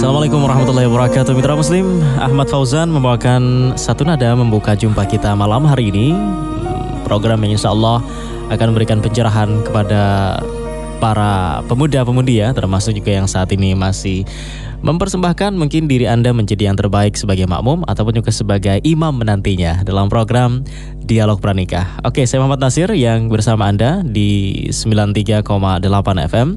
Assalamualaikum warahmatullahi wabarakatuh Mitra Muslim. Ahmad Fauzan membawakan satu nada membuka jumpa kita malam hari ini. Program yang insya Allah akan memberikan pencerahan kepada para pemuda-pemudi ya Termasuk juga yang saat ini masih mempersembahkan mungkin diri Anda menjadi yang terbaik sebagai makmum ataupun juga sebagai imam menantinya dalam program Dialog Pranikah. Oke, saya Muhammad Nasir yang bersama Anda di 93,8 FM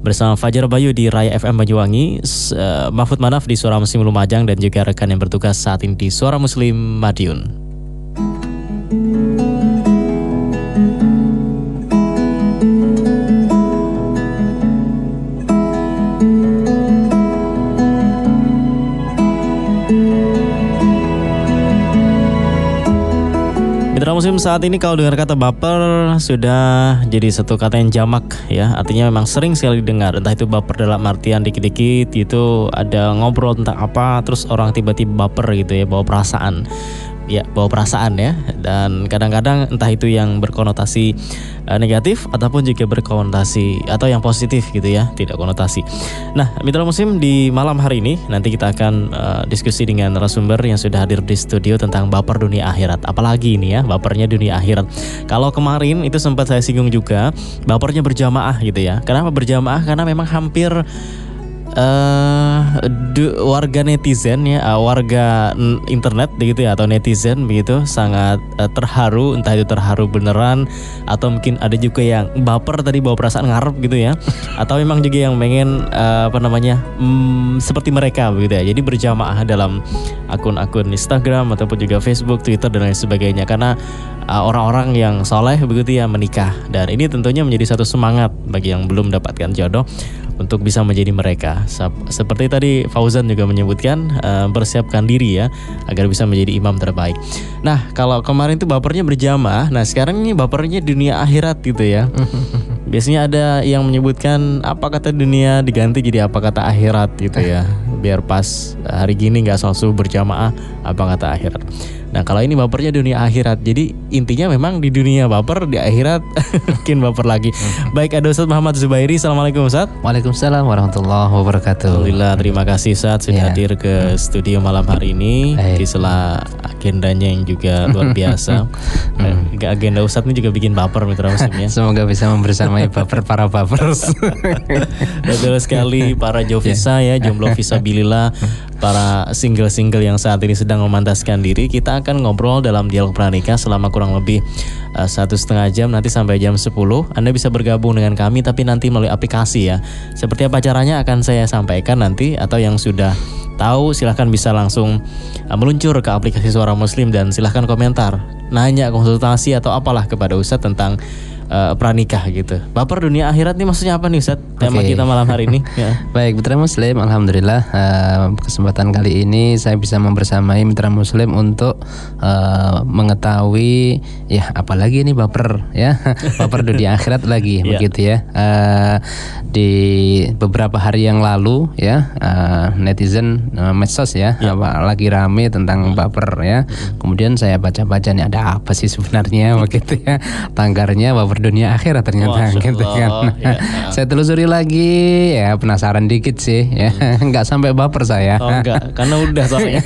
bersama Fajar Bayu di Raya FM Banyuwangi, uh, Mahfud Manaf di Suara Muslim Lumajang dan juga rekan yang bertugas saat ini di Suara Muslim Madiun. Musim saat ini kalau dengar kata baper sudah jadi satu kata yang jamak ya. Artinya memang sering sekali didengar. Entah itu baper dalam artian dikit-dikit itu ada ngobrol tentang apa terus orang tiba-tiba baper gitu ya bawa perasaan ya bawa perasaan ya dan kadang-kadang entah itu yang berkonotasi uh, negatif ataupun juga berkonotasi atau yang positif gitu ya tidak konotasi. Nah mitra musim di malam hari ini nanti kita akan uh, diskusi dengan narasumber yang sudah hadir di studio tentang baper dunia akhirat. Apalagi ini ya bapernya dunia akhirat. Kalau kemarin itu sempat saya singgung juga bapernya berjamaah gitu ya. Kenapa berjamaah? Karena memang hampir uh, warga netizen ya, uh, warga internet begitu ya atau netizen begitu sangat uh, terharu, entah itu terharu beneran atau mungkin ada juga yang baper tadi bawa perasaan ngarep gitu ya, atau memang juga yang pengen uh, apa namanya um, seperti mereka begitu ya. Jadi berjamaah dalam akun-akun Instagram ataupun juga Facebook, Twitter dan lain sebagainya. Karena orang-orang yang soleh begitu ya menikah. Dan ini tentunya menjadi satu semangat bagi yang belum mendapatkan jodoh untuk bisa menjadi mereka. Seperti tadi Fauzan juga menyebutkan uh, persiapkan diri ya agar bisa menjadi imam terbaik. Nah, kalau kemarin itu bapernya berjamaah, nah sekarang ini bapernya dunia akhirat gitu ya. Biasanya ada yang menyebutkan apa kata dunia diganti jadi apa kata akhirat gitu ya. Biar pas hari gini nggak selalu berjamaah apa kata akhirat. Nah kalau ini bapernya dunia akhirat. Jadi intinya memang di dunia baper Di akhirat mungkin baper lagi. Hmm. Baik ada Ustaz Muhammad Zubairi. Assalamualaikum Ustaz Waalaikumsalam warahmatullahi wabarakatuh. Alhamdulillah terima kasih Ustaz Sudah yeah. hadir ke studio malam hari ini. Baik. Di sela agendanya yang juga luar biasa. Hmm. Agenda Ustaz ini juga bikin baper mitra muslim ya. Semoga bisa membersamai baper para bapers Betul sekali para Jovisa yeah. ya Jomblo Visabilillah Para single-single yang saat ini sedang memantaskan diri. Kita akan ngobrol dalam dialog pranikah selama kurang lebih uh, satu setengah jam nanti sampai jam 10 Anda bisa bergabung dengan kami tapi nanti melalui aplikasi ya. Seperti apa caranya akan saya sampaikan nanti atau yang sudah tahu silahkan bisa langsung uh, meluncur ke aplikasi suara muslim dan silahkan komentar nanya konsultasi atau apalah kepada Ustadz tentang uh, pranikah gitu. Baper dunia akhirat nih maksudnya apa nih Ustaz? Tema okay. kita malam hari ini. ya. Baik, mitra muslim, alhamdulillah uh, kesempatan kali ini saya bisa membersamai mitra muslim untuk uh, mengetahui ya apalagi ini baper ya. baper dunia akhirat lagi yeah. begitu ya. Uh, di beberapa hari yang lalu ya uh, netizen uh, medsos ya yeah. apa lagi rame tentang baper ya. Kemudian saya baca-baca nih ada apa sih sebenarnya begitu ya. Tanggarnya baper dunia akhirat ternyata Masya gitu kan. Ya. saya telusuri lagi ya penasaran dikit sih ya. Hmm. Enggak sampai baper saya. Oh enggak, karena udah soalnya.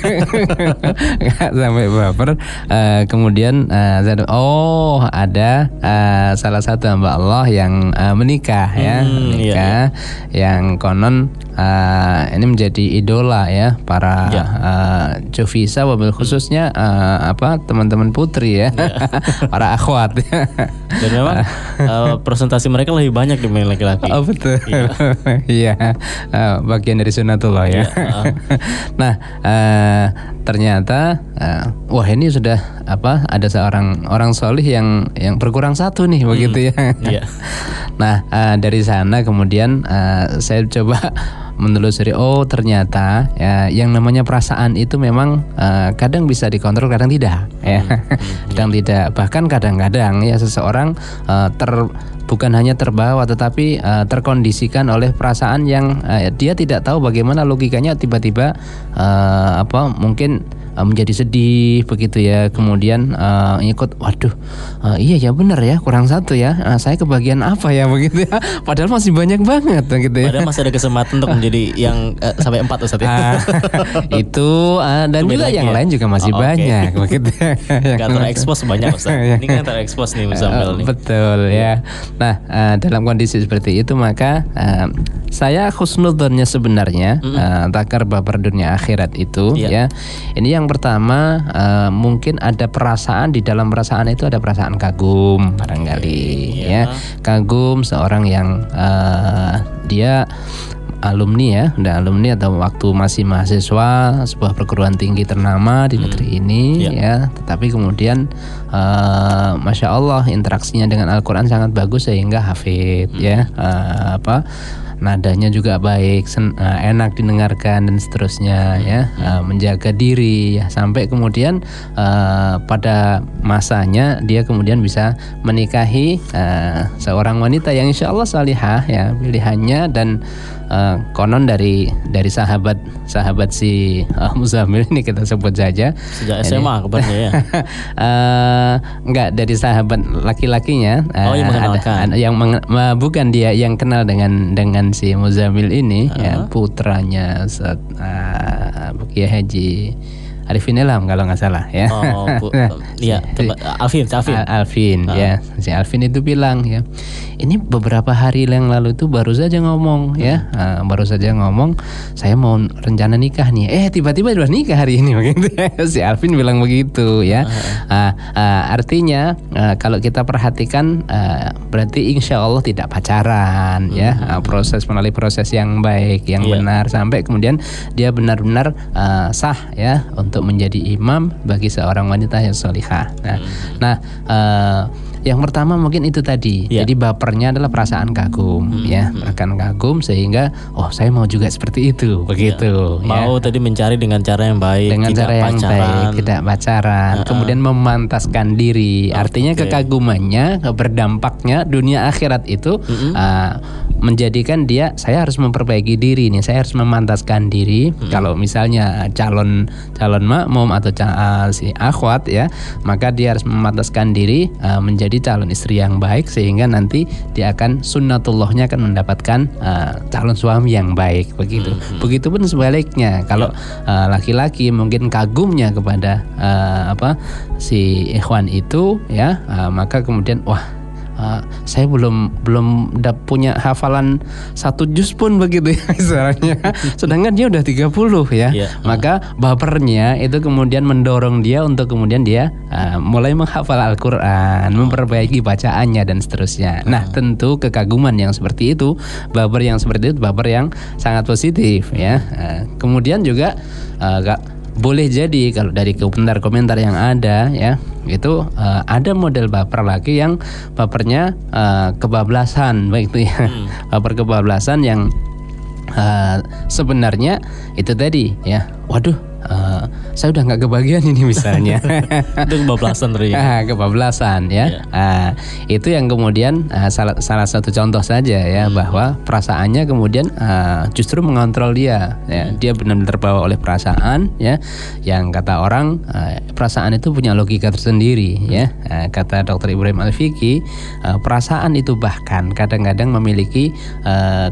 enggak sampai baper. Uh, kemudian uh, saya oh ada uh, salah satu hamba Allah yang uh, menikah ya, hmm, iya, menikah iya, iya. yang konon uh, ini menjadi idola ya para ya. uh, Jovisa wabil khususnya uh, apa teman-teman putri ya, ya. para akhwat. Dan memang uh, presentasi mereka lebih banyak dibanding laki-laki. Oh betul. Iya. iya. uh, bagian dari sunatullah ya. ya uh. nah, uh, ternyata uh, wah ini sudah apa ada seorang orang solih yang yang berkurang satu nih hmm. begitu ya. Yeah. nah, uh, dari sana kemudian uh, saya coba menelusuri oh ternyata ya yang namanya perasaan itu memang uh, kadang bisa dikontrol kadang tidak ya hmm, hmm, kadang iya. tidak bahkan kadang-kadang ya seseorang uh, ter bukan hanya terbawa tetapi uh, terkondisikan oleh perasaan yang uh, dia tidak tahu bagaimana logikanya tiba-tiba uh, apa mungkin uh, menjadi sedih begitu ya kemudian uh, ikut waduh uh, iya ya benar ya kurang satu ya uh, saya kebagian apa ya begitu ya padahal masih banyak banget gitu ya Padahal masih ada kesempatan untuk menjadi yang eh, sampai empat Ustaz ya. Ah, itu uh, dan Itu juga yang ya? lain juga masih Oh, banyak begitu Yang Gak terekspos banyak Ustaz. Ini kan terekspos nih Muzammil Eh, nih. Betul ya. Nah eh, dalam kondisi seperti itu maka eh, saya khusnudonnya sebenarnya eh, takar baper dunia akhirat itu Iya. ya. Ini yang pertama eh, mungkin ada perasaan di dalam perasaan itu ada perasaan kagum barangkali Iya. ya. Kagum seorang yang eh, dia alumni ya, udah alumni atau waktu masih mahasiswa sebuah perguruan tinggi ternama di negeri ini Iya. ya, tetapi kemudian eh, masya Allah interaksinya dengan Al-Quran sangat bagus sehingga hafid ya, Eh, apa nadanya juga baik, sen- eh, enak didengarkan dan seterusnya ya, Eh, menjaga diri ya. Sampai kemudian eh, pada masanya dia kemudian bisa menikahi eh, seorang wanita yang insya Allah salihah ya pilihannya dan eh, konon dari dari sahabat sahabat si uh, Muzamil ini kita sebut saja Sejak SMA kabarnya ya. eh enggak dari sahabat laki-lakinya Oh, yang ada- mengenalkan. ada yang menge- eh, bukan dia yang kenal dengan dengan si Muzamil ini ya putranya Ustaz uh, Haji Arifin Ilham kalau nggak salah ya. Oh, Bu, iya, tempat- Alvin, Alvin. Al- Alvin ya. Si Alvin itu bilang ya ini beberapa hari yang lalu itu baru saja ngomong ya. Ah, baru saja ngomong saya mau rencana nikah nih. Eh tiba-tiba udah nikah hari ini. Begitu. Si Alvin bilang begitu ya. Ah, ah, artinya ah, kalau kita perhatikan ah, berarti insya Allah tidak pacaran ya. Ah, proses melalui proses yang baik yang Iya. benar sampai kemudian dia benar-benar ah, sah ya untuk menjadi imam bagi seorang wanita yang solihah. Nah, nah eh, yang pertama mungkin itu tadi. Iya. Jadi bapernya adalah perasaan kagum, ya, akan kagum sehingga oh saya mau juga seperti itu, begitu. ya. Mau tadi mencari dengan cara yang baik, dengan tidak cara yang pacaran. baik, tidak pacaran, kemudian memantaskan diri. Artinya kekagumannya, berdampaknya dunia akhirat itu uh, menjadikan dia saya harus memperbaiki diri nih, saya harus memantaskan diri. Kalau misalnya calon calon makmum atau ca- uh, si akhwat ya, maka dia harus memantaskan diri uh, menjadi calon istri yang baik sehingga nanti dia akan sunnatullahnya akan mendapatkan uh, calon suami yang baik. Begitu. Begitupun sebaliknya. Kalau uh, laki-laki mungkin kagumnya kepada uh, apa si ikhwan itu ya, uh, maka kemudian wah uh, saya belum belum dap punya hafalan satu juz pun begitu ya istilahnya. Sedangkan dia udah 30 ya. Iya. Maka bapernya itu kemudian mendorong dia untuk kemudian dia uh, mulai menghafal Al-Qur'an, memperbaiki bacaannya dan seterusnya. Nah, tentu kekaguman yang seperti itu, baper yang seperti itu baper yang sangat positif ya. Uh, kemudian juga uh, boleh jadi kalau dari komentar-komentar yang ada ya itu uh, ada model baper lagi yang bapernya uh, kebablasan begitu ya. Baper kebablasan yang uh, sebenarnya itu tadi ya. Waduh uh, saya udah nggak kebagian ini misalnya Itu kebablasan tadi. Ah, kebablasan ya. Iya. Ah, itu yang kemudian ah, salah salah satu contoh saja ya bahwa perasaannya kemudian ah, justru mengontrol dia. Ya, dia benar-benar terbawa oleh perasaan ya. Yang kata orang ah, perasaan itu punya logika tersendiri ya. Ah, kata Dr. Ibrahim Al-Fiqi, ah, perasaan itu bahkan kadang-kadang memiliki ah,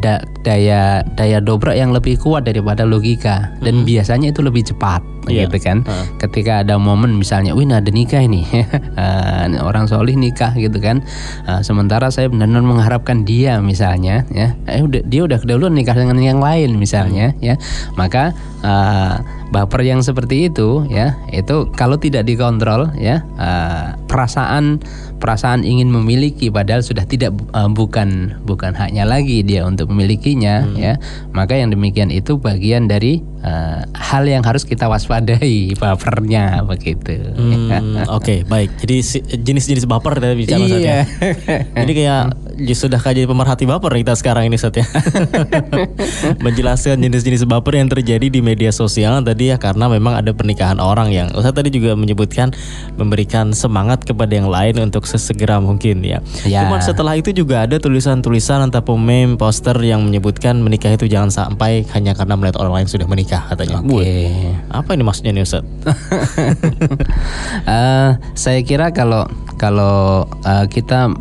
da- daya daya dobrak yang lebih kuat daripada logika. Dan biasanya itu lebih cepat Iya. gitu kan. Ketika ada momen misalnya wih nah ada nikah ini. Eh, orang solih nikah gitu kan. Eh, sementara saya benar-benar mengharapkan dia misalnya ya. Eh udah dia udah keduluan nikah dengan yang lain misalnya ya. Maka eh, baper yang seperti itu ya itu kalau tidak dikontrol ya eh, perasaan perasaan ingin memiliki padahal sudah tidak eh, bukan bukan haknya lagi dia untuk memilikinya ya maka yang demikian itu bagian dari eh, hal yang harus kita waspadai bapernya begitu Hmm, Oke baik. Jadi jenis-jenis baper tadi bicara ya. iya Jadi kayak ya sudahkah jadi pemerhati baper kita sekarang ini Ustaz ya? Menjelaskan jenis-jenis baper yang terjadi di media sosial tadi ya karena memang ada pernikahan orang yang Ustaz tadi juga menyebutkan memberikan semangat kepada yang lain untuk sesegera mungkin ya. Ya. Cuman setelah itu juga ada tulisan-tulisan entah meme, poster yang menyebutkan menikah itu jangan sampai hanya karena melihat orang lain sudah menikah katanya. Oke. Wih, Apa ini maksudnya nih Ustaz? Eh, saya kira kalau kalau eh, kita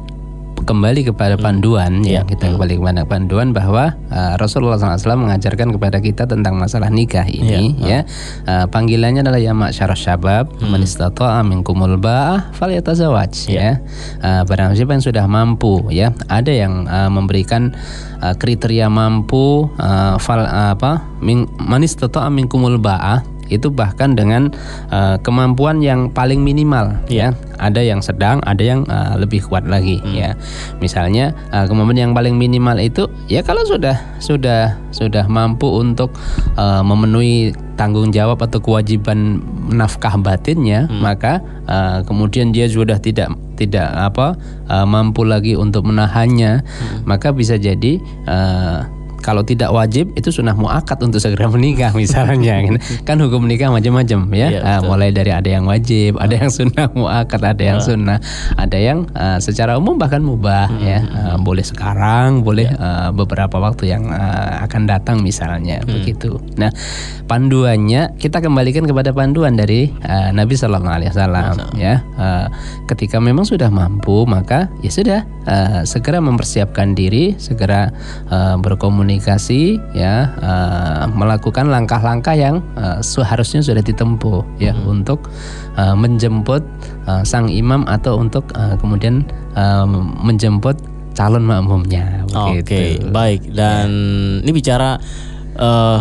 kembali kepada panduan ya kita kembali kepada panduan bahwa eh, Rasulullah SAW mengajarkan kepada kita tentang masalah nikah ini ya. Eh, panggilannya adalah ya masyarakat syabab man istata'a minkumul ba'ah falyatazawaj ya. Eh, barang siapa yang sudah mampu ya ada yang eh, memberikan eh, kriteria mampu eh, fal apa min man istata'a minkumul ba'ah itu bahkan dengan uh, kemampuan yang paling minimal ya. Ada yang sedang ada yang uh, lebih kuat lagi ya. Misalnya uh, kemampuan yang paling minimal itu ya kalau sudah sudah sudah mampu untuk uh, memenuhi tanggung jawab atau kewajiban nafkah batinnya maka uh, kemudian dia sudah tidak tidak apa uh, mampu lagi untuk menahannya maka bisa jadi uh, kalau tidak wajib itu sunnah muakat untuk segera menikah misalnya. Kan hukum menikah macam-macam ya. Ah, betul. mulai dari ada yang wajib ada yang sunnah muakat ada yang sunnah ada yang ah, secara umum bahkan mubah ya. Ah, boleh sekarang boleh ah, beberapa waktu yang ah, akan datang misalnya begitu. Nah panduannya kita kembalikan kepada panduan dari ah, Nabi Shallallahu Alaihi Wasallam ya. Ah, ketika memang sudah mampu maka ya sudah ah, segera mempersiapkan diri segera ah, berkomunikasi ya ah, melakukan langkah-langkah yang ah, seharusnya sudah ditempuh ya untuk ah, menjemput ah, sang imam atau untuk ah, kemudian ah, menjemput calon makmumnya Oke, begitu. baik. Dan ini bicara eh,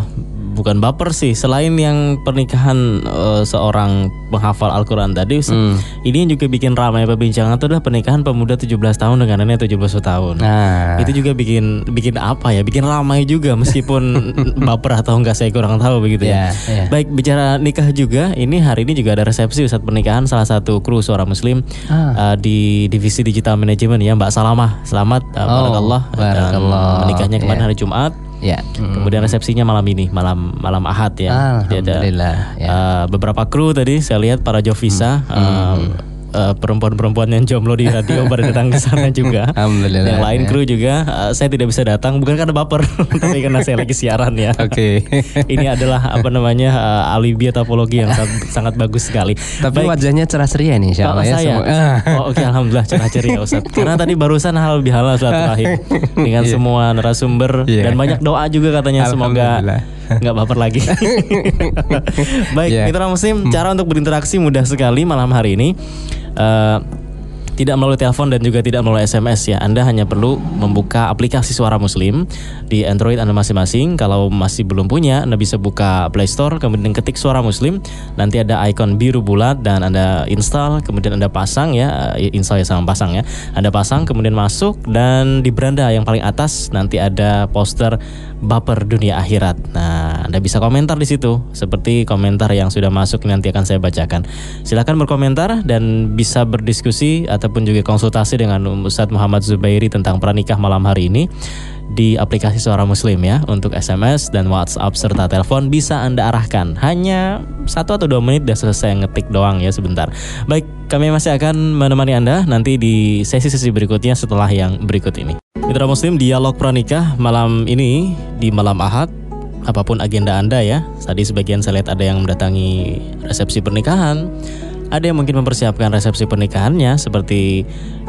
bukan baper sih. Selain yang pernikahan eh, seorang penghafal Al-Quran tadi, Hmm. ini yang juga bikin ramai perbincangan itu adalah pernikahan pemuda 17 tahun dengan nenek 71 tahun. Nah, Itu juga bikin bikin apa ya? Bikin ramai juga meskipun baper atau enggak saya kurang tahu begitu ya. ya, ya. Baik bicara nikah juga, ini hari ini juga ada resepsi saat pernikahan salah satu kru suara muslim Ah. uh, di divisi digital management ya Mbak Salamah. Selamat uh, Oh, barakallah. Dan menikahnya kemarin Ya. hari Jumat. Ya. Hmm. Kemudian resepsinya malam ini, malam malam Ahad ya. Dia ada Alhamdulillah ya. uh, beberapa kru tadi saya lihat para Jovisa uh, uh, perempuan-perempuan yang jomblo di radio pada datang ke sana juga. Alhamdulillah. Yang lain ya. kru juga uh, saya tidak bisa datang bukan karena baper, tapi karena saya lagi siaran ya. Oke. Ini adalah apa namanya uh, alibi atau apologi yang sangat, sangat bagus sekali. Tapi wajahnya cerah ceria nih insya Kalau Allah ya. saya, semua- oh, oke alhamdulillah cerah ceria Ustaz. Karena tadi barusan hal lebih halal Ustaz terakhir dengan semua narasumber Iya. dan banyak doa juga katanya semoga. Nggak baper lagi. Baik, Iya. mitra muslim, cara untuk berinteraksi mudah sekali malam hari ini. Eh, tidak melalui telepon dan juga tidak melalui SMS ya. Anda hanya perlu membuka aplikasi Suara Muslim di Android Anda masing-masing. Kalau masih belum punya, Anda bisa buka Play Store, kemudian ketik Suara Muslim. Nanti ada ikon biru bulat dan Anda install, kemudian Anda pasang ya, eh, install ya sama pasang ya. Anda pasang, kemudian masuk dan di beranda yang paling atas nanti ada poster baper dunia akhirat. Nah, Anda bisa komentar di situ seperti komentar yang sudah masuk nanti akan saya bacakan. Silakan berkomentar dan bisa berdiskusi ataupun juga konsultasi dengan Ustadz Muhammad Zubairi tentang pranikah malam hari ini di aplikasi Suara Muslim ya untuk SMS dan WhatsApp serta telepon bisa Anda arahkan hanya satu atau dua menit dan selesai ngetik doang ya sebentar. Baik, kami masih akan menemani Anda nanti di sesi-sesi berikutnya setelah yang berikut ini. Mitra Muslim dialog pranikah malam ini di malam Ahad apa pun agenda Anda ya. Tadi sebagian saya lihat ada yang mendatangi resepsi pernikahan, ada yang mungkin mempersiapkan resepsi pernikahannya seperti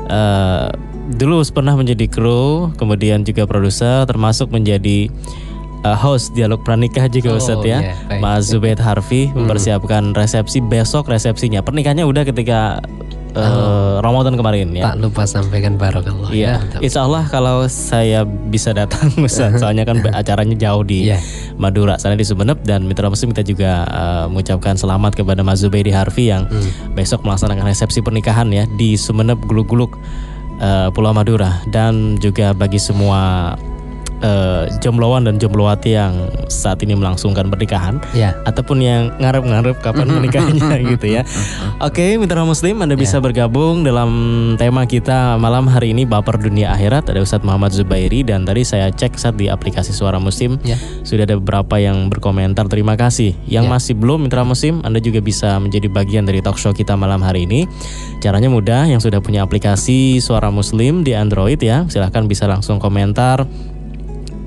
eh, dulu pernah menjadi kru, kemudian juga produser, termasuk menjadi eh, host dialog pranikah juga Oh, Ustadz ya. baik. Mas Zubaid Harfi mempersiapkan resepsi besok resepsinya. Pernikahannya udah ketika eh, Ramadan kemarin ya. Tak lupa sampaikan barokallah. Iya, Ya, insya Allah kalau saya bisa datang, soalnya kan acaranya jauh di Iya. Madura, sana di Sumeneb dan Mitra Muslim kita juga uh, mengucapkan selamat kepada Mas Zubairi Harfi yang Hmm. besok melaksanakan resepsi pernikahan ya di Sumeneb Gulug-Gulug uh, Pulau Madura dan juga bagi semua eh, jombloan dan jombloati yang saat ini melangsungkan pernikahan Ya. ataupun yang ngarep-ngarep kapan menikahnya gitu ya. Oke, mitra muslim Anda bisa bergabung dalam tema kita malam hari ini baper dunia akhirat ada Ustadz Muhammad Zubairi dan tadi saya cek saat di aplikasi Suara Muslim Ya. sudah ada beberapa yang berkomentar terima kasih. Yang masih belum mitra muslim Anda juga bisa menjadi bagian dari talk show kita malam hari ini. Caranya mudah yang sudah punya aplikasi Suara Muslim di Android ya, silahkan bisa langsung komentar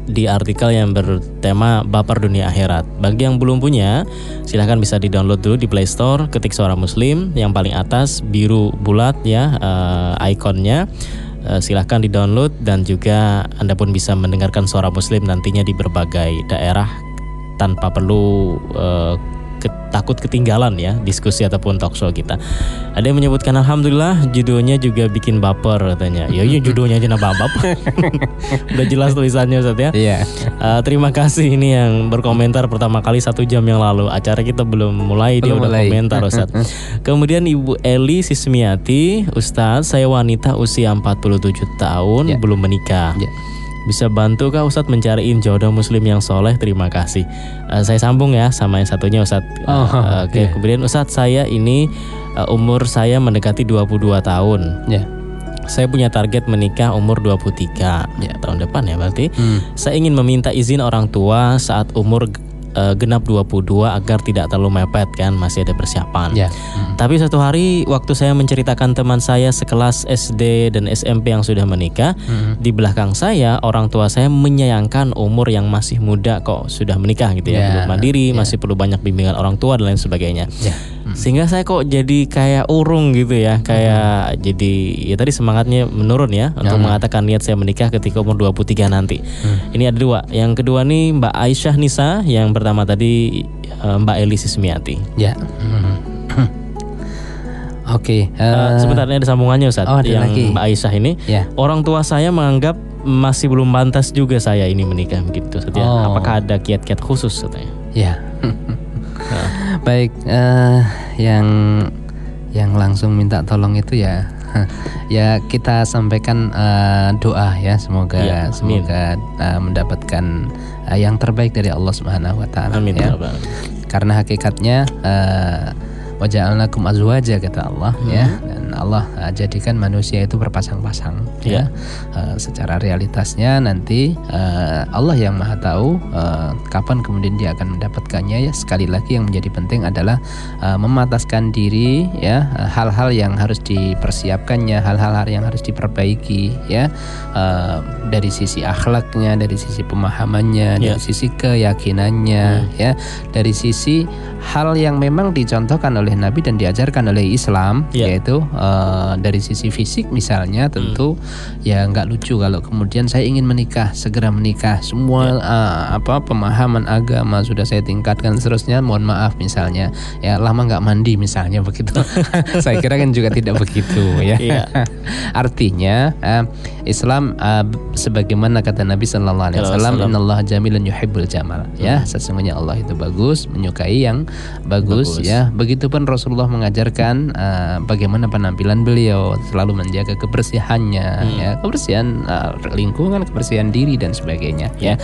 di artikel yang bertema Baper Dunia Akhirat. Bagi yang belum punya, silahkan bisa di-download dulu di Play Store, ketik suara Muslim yang paling atas biru bulat ya eh, ikonnya. Eh, silahkan di-download dan juga Anda pun bisa mendengarkan suara Muslim nantinya di berbagai daerah tanpa perlu eh, ke- takut ketinggalan ya diskusi ataupun talk show kita. Ada yang menyebutkan alhamdulillah judulnya juga bikin baper katanya. Ya iya judulnya aja nambah baper. Udah jelas tulisannya Ustaz ya. Iya. Uh, terima kasih ini yang berkomentar pertama kali satu jam yang lalu acara kita belum mulai dia Belum udah mulai. komentar Ustaz. Kemudian Ibu Eli Sismiati, Ustaz saya wanita usia 47 tahun Ya. belum menikah. Ya. Bisa bantu kah Ustadz mencariin jodoh muslim yang soleh? Terima kasih. Uh, saya sambung ya sama yang satunya Ustadz. Uh, Oh, Oke, iya. kemudian Ustadz saya ini uh, umur saya mendekati 22 tahun. Ya. Saya punya target menikah umur 23 Ya. tahun depan ya berarti. Hmm. Saya ingin meminta izin orang tua saat umur eh, genap 22 agar tidak terlalu mepet kan masih ada persiapan. Ya. Hmm. Tapi satu hari waktu saya menceritakan teman saya sekelas SD dan SMP yang sudah menikah, Hmm. di belakang saya orang tua saya menyayangkan umur yang masih muda kok sudah menikah gitu ya, Ya, belum mandiri, ya. masih perlu banyak bimbingan orang tua dan lain sebagainya. Sehingga saya kok jadi kayak urung gitu ya, kayak jadi ya tadi semangatnya menurun ya untuk mengatakan niat saya menikah ketika umur 23 nanti. Ini ada dua. Yang kedua nih Mbak Aisyah Nisa, yang pertama tadi eh, Mbak Eli Sismiati. Ya. Hmm. Oke. Eh, eh, sebentar ini ada sambungannya Ustaz. oh, ada yang lagi. Mbak Aisyah ini. Ya. Orang tua saya menganggap masih belum pantas juga saya ini menikah begitu. Ustaz, ya. Oh. Apakah ada kiat-kiat khusus katanya? Ya. Baik, eh, yang yang langsung minta tolong itu ya, ya kita sampaikan eh, doa ya, semoga Ya, amin. semoga eh, mendapatkan eh, yang terbaik dari Allah Subhanahu Wa Taala. Amin ya. Karena hakikatnya eh, waja'alnakum azwaja kata Allah ya. Dan Allah eh, jadikan manusia itu berpasang-pasang ya. Eh, secara realitasnya nanti eh, Allah yang Maha tahu eh, kapan kemudian dia akan mendapatkannya ya. Sekali lagi yang menjadi penting adalah eh, memataskan diri ya. Eh, hal-hal yang harus dipersiapkannya hal-hal yang harus diperbaiki ya. Eh, dari sisi akhlaknya dari sisi pemahamannya Ya. dari sisi keyakinannya ya. Dari sisi hal yang memang dicontohkan oleh Nabi dan diajarkan oleh Islam Ya. yaitu eh, dari sisi fisik misalnya tentu ya nggak lucu kalau kemudian saya ingin menikah segera menikah. Semua eh, apa pemahaman agama sudah saya tingkatkan seterusnya mohon maaf misalnya. Ya lama nggak mandi misalnya begitu. Saya kira kan juga tidak begitu ya. Iya. artinya eh, Islam eh, sebagaimana kata Nabi Shallallahu Alaihi Wasallam. Innallaha jamilun yuhibbul jamal. Ya sesungguhnya Allah itu bagus menyukai yang bagus, Bagus. ya begitupun Rasulullah mengajarkan eh, bagaimana penampilan beliau selalu menjaga kebersihannya ya. Kebersihan eh, lingkungan kebersihan diri dan sebagainya ya.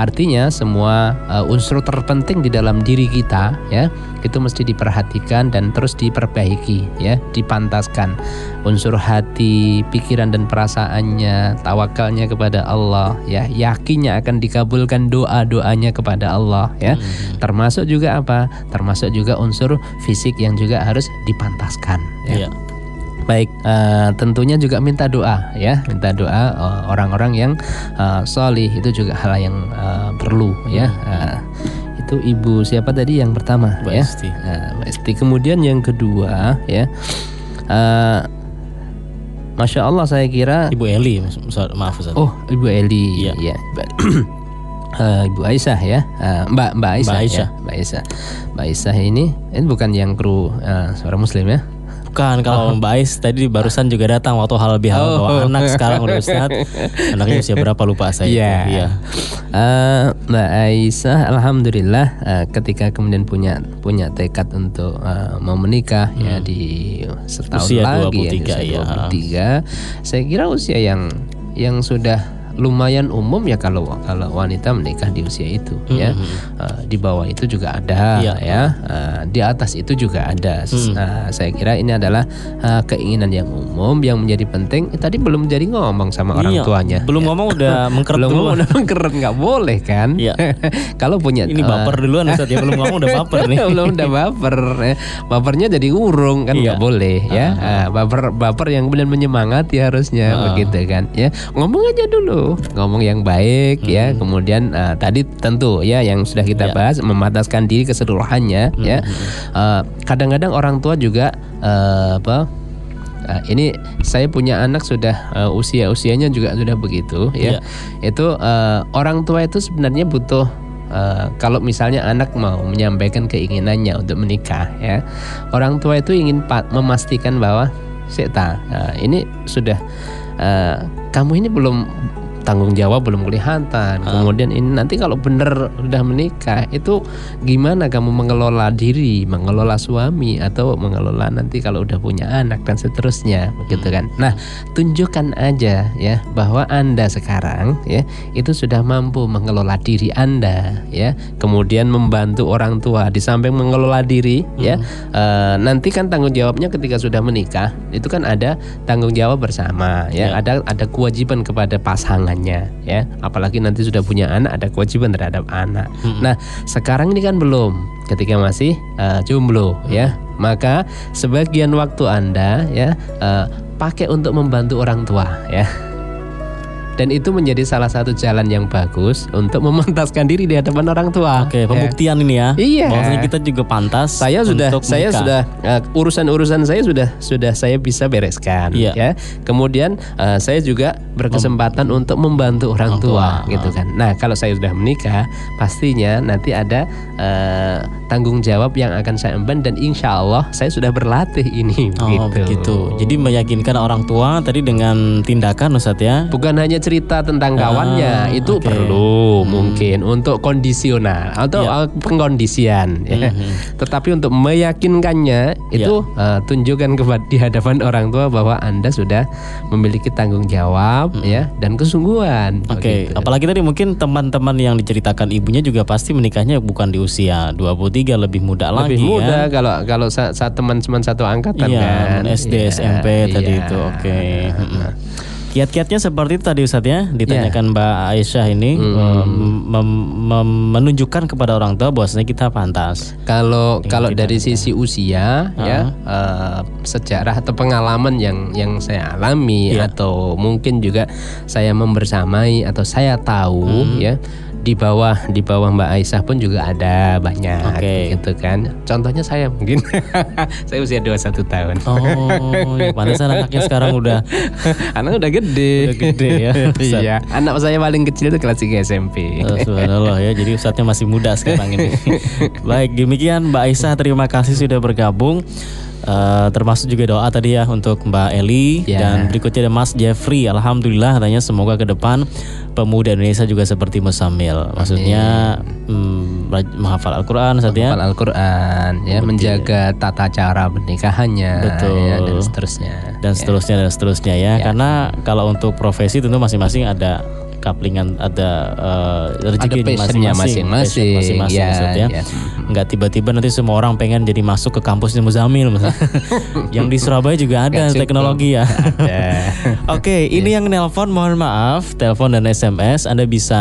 artinya semua eh, unsur terpenting di dalam diri kita ya itu mesti diperhatikan dan terus diperbaiki ya. Dipantaskan unsur hati pikiran dan perasaannya tawakalnya kepada Allah ya. Yakinnya akan dikabulkan doa doanya kepada Allah ya. Termasuk juga apa? Termasuk juga unsur fisik yang juga harus dipantaskan ya. Iya. Baik, eh, tentunya juga minta doa ya, minta doa eh, orang-orang yang eh, solih itu juga hal yang eh, perlu ya. Eh, itu ibu siapa tadi yang pertama Mbak ya? Esti. Mbak Esti. Kemudian yang kedua ya, eh, masya Allah saya kira Ibu Eli, maaf Ustaz. Oh, Ibu Eli. Iya. Ya. Eh, Ibu Aisyah ya, Eh, Mbak Mbak Aisyah, Mbak Aisyah. ya. Mbak Aisyah. Mbak Aisyah ini ini bukan yang kru eh, suara Muslim ya? Bukan kalau Mbak Ais tadi barusan juga datang waktu hal lebih hal Oh. anak sekarang udah Ustaz. Anaknya usia berapa lupa saya. itu. Iya. Iya. Eh, Mbak Aisyah, alhamdulillah eh, ketika kemudian punya punya tekad untuk eh, mau menikah ya di setahun Hmm. Usia lagi 23, ya, di usia iya. 23. Saya kira usia yang yang sudah lumayan umum ya kalau kalau wanita menikah di usia itu ya. Eh, di bawah itu juga ada Iya. ya. Eh, di atas itu juga ada. S- eh, saya kira ini adalah eh, keinginan yang umum yang menjadi penting. Eh, tadi belum jadi ngomong sama orang Iya, tuanya. Belum ngomong udah mengkeret belum ngomong udah mengkeret nggak boleh kan? Iya. kalau punya Ini baper duluan Ustaz ya. Belum ngomong udah baper nih. belum udah baper ya. bapernya jadi urung kan nggak Iya. boleh ya. Ah, baper baper yang kemudian menyemangati harusnya Ah. begitu kan ya. Ngomong aja dulu ngomong yang baik ya kemudian ah, tadi tentu ya yang sudah kita Iya. bahas memataskan diri keseluruhannya ya Ah, kadang-kadang orang tua juga eh, apa Ah, ini saya punya anak sudah eh, usia usianya juga sudah begitu ya. Iya. Itu eh, orang tua itu sebenarnya butuh eh, kalau misalnya anak mau menyampaikan keinginannya untuk menikah ya. Orang tua itu ingin memastikan bahwa Seta eh, ini sudah eh, kamu ini belum tanggung jawab belum kelihatan. Kemudian ini nanti kalau benar udah menikah itu gimana kamu mengelola diri, mengelola suami atau mengelola nanti kalau udah punya anak dan seterusnya begitu kan. Nah, tunjukkan aja ya bahwa Anda sekarang ya itu sudah mampu mengelola diri Anda ya. Kemudian membantu orang tua di samping mengelola diri ya. eh, nanti kan tanggung jawabnya ketika sudah menikah itu kan ada tanggung jawab bersama ya. Ya. Ada ada kewajiban kepada pasangannya ya. Apalagi nanti sudah punya anak ada kewajiban terhadap anak. Nah, sekarang ini kan belum ketika masih eh, jomblo ya. Maka sebagian waktu Anda ya eh, pakai untuk membantu orang tua ya. Dan itu menjadi salah satu jalan yang bagus untuk memantaskan diri di hadapan orang tua. Oke, ya. pembuktian ini ya. Iya. Bahwasanya kita juga pantas saya sudah untuk saya menikah. sudah eh, urusan-urusan saya sudah sudah saya bisa bereskan Iya. ya kemudian eh, saya juga berkesempatan untuk membantu orang Orang tua, tua, gitu kan nah kalau saya sudah menikah pastinya nanti ada eh, tanggung jawab yang akan saya emban dan insya Allah saya sudah berlatih ini Oh, gitu begitu. Jadi meyakinkan orang tua tadi dengan tindakan Ustaz ya. Bukan hanya cerita tentang kawannya, Ah, itu oke. perlu mungkin untuk kondisional atau Ya. uh, pengkondisian. ya. Mhm. Tetapi untuk meyakinkannya itu uh, tunjukkan kepada di hadapan orang tua bahwa anda sudah memiliki tanggung jawab ya dan kesungguhan. Oke, begitu. apalagi tadi mungkin teman-teman yang diceritakan ibunya juga pasti menikahnya bukan di usia 23 lebih muda lagi Lebih muda kan. kalau kalau sa- saat teman-teman satu angkatan Iya, kan. SD, Iya, SMP tadi iya. itu. Oke. Mm-mm. Kiat-kiatnya seperti itu tadi Ustaz ya, ditanyakan Mbak Aisyah ini eh, mem- mem- menunjukkan kepada orang tua bahwasanya kita pantas. Kalau kalau dari sisi usia ya eh, sejarah atau pengalaman yang yang saya alami Iya. atau mungkin juga saya membersamai atau saya tahu ya di bawah di bawah Mbak Aisyah pun juga ada banyak Oke. gitu kan. Contohnya saya mungkin saya usia 21 tahun. Oh, ya pantesan anaknya sekarang udah Anak udah gede. Udah gede ya. Iya. Anak saya paling kecil itu kelas 3 SMP. Oh, subhanallah ya. Jadi Ustadznya masih muda sekarang ini. Baik, demikian Mbak Aisyah terima kasih sudah bergabung. Eh, termasuk juga doa tadi ya untuk Mbak Eli Ya. dan berikutnya ada Mas Jeffrey. Alhamdulillah katanya semoga ke depan pemuda Indonesia juga seperti Musamil. Maksudnya hmm, bela- menghafal Al-Qur'an Ustadz ya. Hafal Al-Quran ya menjaga tata cara pernikahannya Betul. ya, dan seterusnya dan seterusnya dan seterusnya ya. Karena kalau untuk profesi tentu masing-masing ada kaplingan ada eh, rezeki masing-masing, masing-masing. Ya, Ustadz ya. ya. Nggak tiba-tiba nanti semua orang pengen jadi masuk ke kampusnya Muzamil misalnya. yang di Surabaya juga ada cukup. teknologi ya. Oke, ini yang nelpon mohon maaf, telepon dan SMS Anda bisa